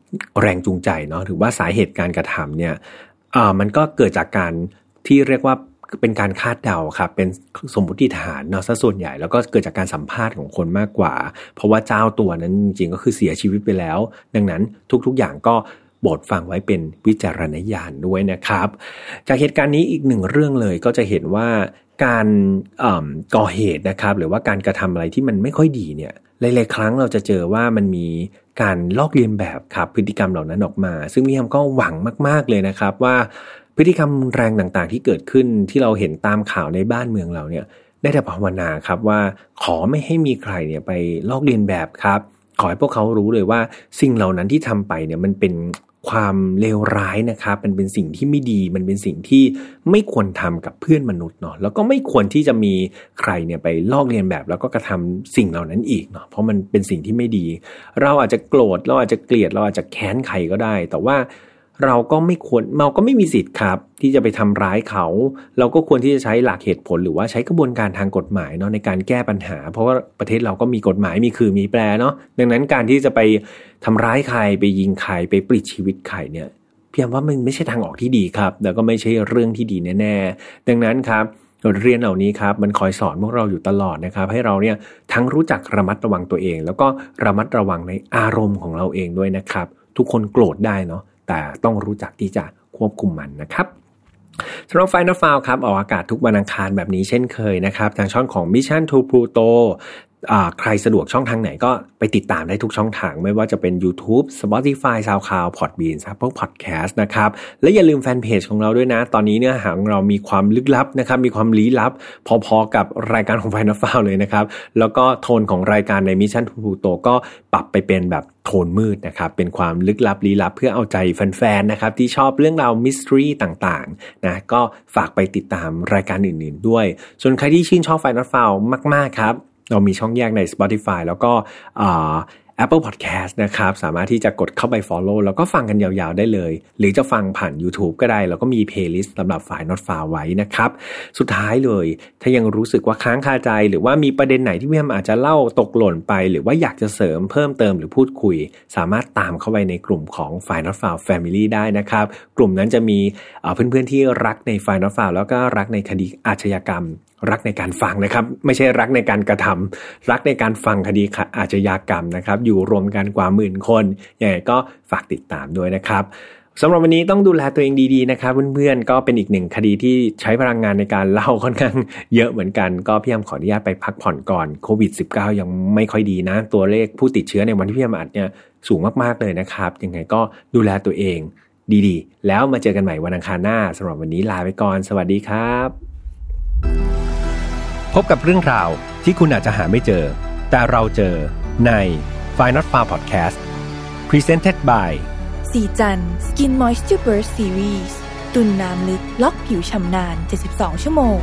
แรงจูงใจเนาะหรือว่าสาเหตุการกระทำเนี่ยมันก็เกิดจากการ ที่เรียกว่าเป็นการคาดเดาครับ เป็นสมมติฐานเนาะซะส่วนใหญ่ แล้วก็เกิดจากการสัมภาษณ์ของคนมากกว่า เพราะว่าเจ้าตัวนั้นจริงๆก็คือเสียชีวิตไปแล้ว ดังนั้นทุกๆอย่างก็โปรดฟังไว้เป็นวิจารณญาณด้วยนะครับ จากเหตุการณ์นี้อีกหนึ่งเรื่องเลยก็จะเห็นว่าการก่อเหตุนะครับ หรือว่าการกระทำอะไรที่มันไม่ค่อยดีเนี่ยหลายๆครั้งเราจะเจอว่ามันมีการลอกเลียนแบบครับพฤติกรรมเหล่านั้นออกมา ซึ่งพี่ยมก็หวังมาก ๆเลยนะครับว่า พฤติกรรมแรงต่างๆ ที่เกิดขึ้นที่เราเห็นตามข่าวในบ้านเมืองเราเนี่ยได้แต่ภาวนาครับว่าขอไม่ให้มีใครเนี่ยไปลอกเลียนแบบครับ ขอให้พวกเขารู้เลยว่าสิ่งเหล่านั้นที่ทำไปเนี่ยมันเป็นความเลวร้ายนะครับมันเป็นสิ่งที่ไม่ดี มันเป็นสิ่งที่ไม่ควรทำกับเพื่อนมนุษย์เนาะแล้วก็ไม่ควรที่จะมีใครเนี่ยไปลอกเลียนแบบ แล้วก็กระทำสิ่งเหล่านั้นอีกเนาะเพราะมันเป็นสิ่งที่ไม่ดี เราอาจจะโกรธเราอาจจะเกลียดเราอาจจะแค้นใครก็ได้ แต่ว่า เราก็ไม่ควรเราก็ไม่มีสิทธิ์ครับ ที่จะไปทำร้ายเขา เราก็ควรที่จะใช้หลักเหตุผลหรือว่าใช้กระบวนการทางกฎหมายเนาะในการแก้ปัญหา เพราะว่าประเทศเราก็มีกฎหมายมีคือมีแปรเนาะดังนั้นการที่จะไปทำร้ายใครไปยิงใครไปปลิดชีวิตใครเนี่ยเพียงว่ามันไม่ใช่ทางออกที่ดีครับ แล้วก็ไม่ใช่เรื่องที่ดีแน่ๆ ดังนั้นครับบทเรียนเหล่านี้ครับมันคอยสอนพวกเราอยู่ตลอดนะครับ ให้เราเนี่ยทั้งรู้จักระมัดระวังตัวเอง แล้วก็ระมัดระวังในอารมณ์ของเราเองด้วยนะครับ ทุกคนโกรธได้เนาะ แต่ต้องรู้จักที่จะควบคุมมันนะครับสำหรับไฟนอลฟาวครับออกอากาศทุกวันอังคารแบบนี้เช่นเคยนะครับ ทางช่องของ Mission to Pluto ใครสะดวกช่องทางไหนก็ไปติดตามได้ทุกช่องทาง ไม่ว่าจะเป็น YouTube Spotify SoundCloud Podbean ครับพวก Podcast นะครับ และอย่าลืมแฟนเพจของเราด้วยนะ ตอนนี้เนื้อหาของเรามีความลึกลับนะครับ มีความลี้ลับ พอๆกับรายการของ Final f i l e เลยนะครับ แล้วก็โทนของรายการใน Mission to Pluto ก็ปรับไปเป็นแบบโทนมืดนะครับ เป็นความลึกลับลี้ลับเพื่อเอาใจแฟนๆนะครับ ที่ชอบเรื่องราวมิสทรีต่างๆนะก็ฝากไปติดตามรายการอื่นๆด้วย ส่วนใครที่ชื่นชอบ Final f i l e มากๆครับ เรามีช่องแยกใน Spotify แล้วก็ Apple Podcast นะครับ สามารถที่จะกดเข้าไป Follow แล้วก็ฟังกันยาวๆได้เลย หรือจะฟังผ่าน YouTube ก็ได้ แล้วก็มี Playlist สำหรับฝ่าย Not f a r ไว้นะครับ สุดท้ายเลย ถ้ายังรู้สึกว่าค้างคาใจ หรือว่ามีประเด็นไหนที่พี่แอมอาจจะเล่าตกหล่นไป หรือว่าอยากจะเสริมเพิ่มเติมหรือพูดคุย สามารถตามเข้าไปในกลุ่มของฝ่าย Not f a r Family ได้นะครับ กลุ่มนั้นจะมีเพื่อนๆที่รักในฝ่าย Not f a r แล้วก็รักในคดีอาชญากรรม รักในการฟังนะครับ ไม่ใช่รักในการกระทำรักในการฟังคดีอาชญากรรมนะครับ อยู่รวมกันกว่าหมื่นคนยังไงก็ฝากติดตามด้วยนะครับสำหรับวันนี้ต้องดูแลตัวเองดีๆนะครับเพื่อนๆก็เป็นอีกหนึ่งคดีที่ใช้พลังงานในการเล่าค่อนข้างเยอะเหมือนกัน ก็พี่ยมขออนุญาตไปพักผ่อนก่อนโควิด -19 ยังไม่ค่อยดีนะ ตัวเลขผู้ติดเชื้อในวันที่พี่ยมอัดเนี่ยสูงมากๆเลยนะครับ ยังไงก็ดูแลตัวเองดีๆ แล้วมาเจอกันใหม่วันอังคารหน้าสำหรับวันนี้ลาไปก่อน สวัสดีครับ พบกับเรื่องราวที่คุณอาจจะหาไม่เจอ แต่เราเจอใน f i n a l Far Podcast Presented by สีจัน Skin Moisture Burst Series ตุนน้ำลึกล็อกผิวชำนาน 72 ชั่วโมง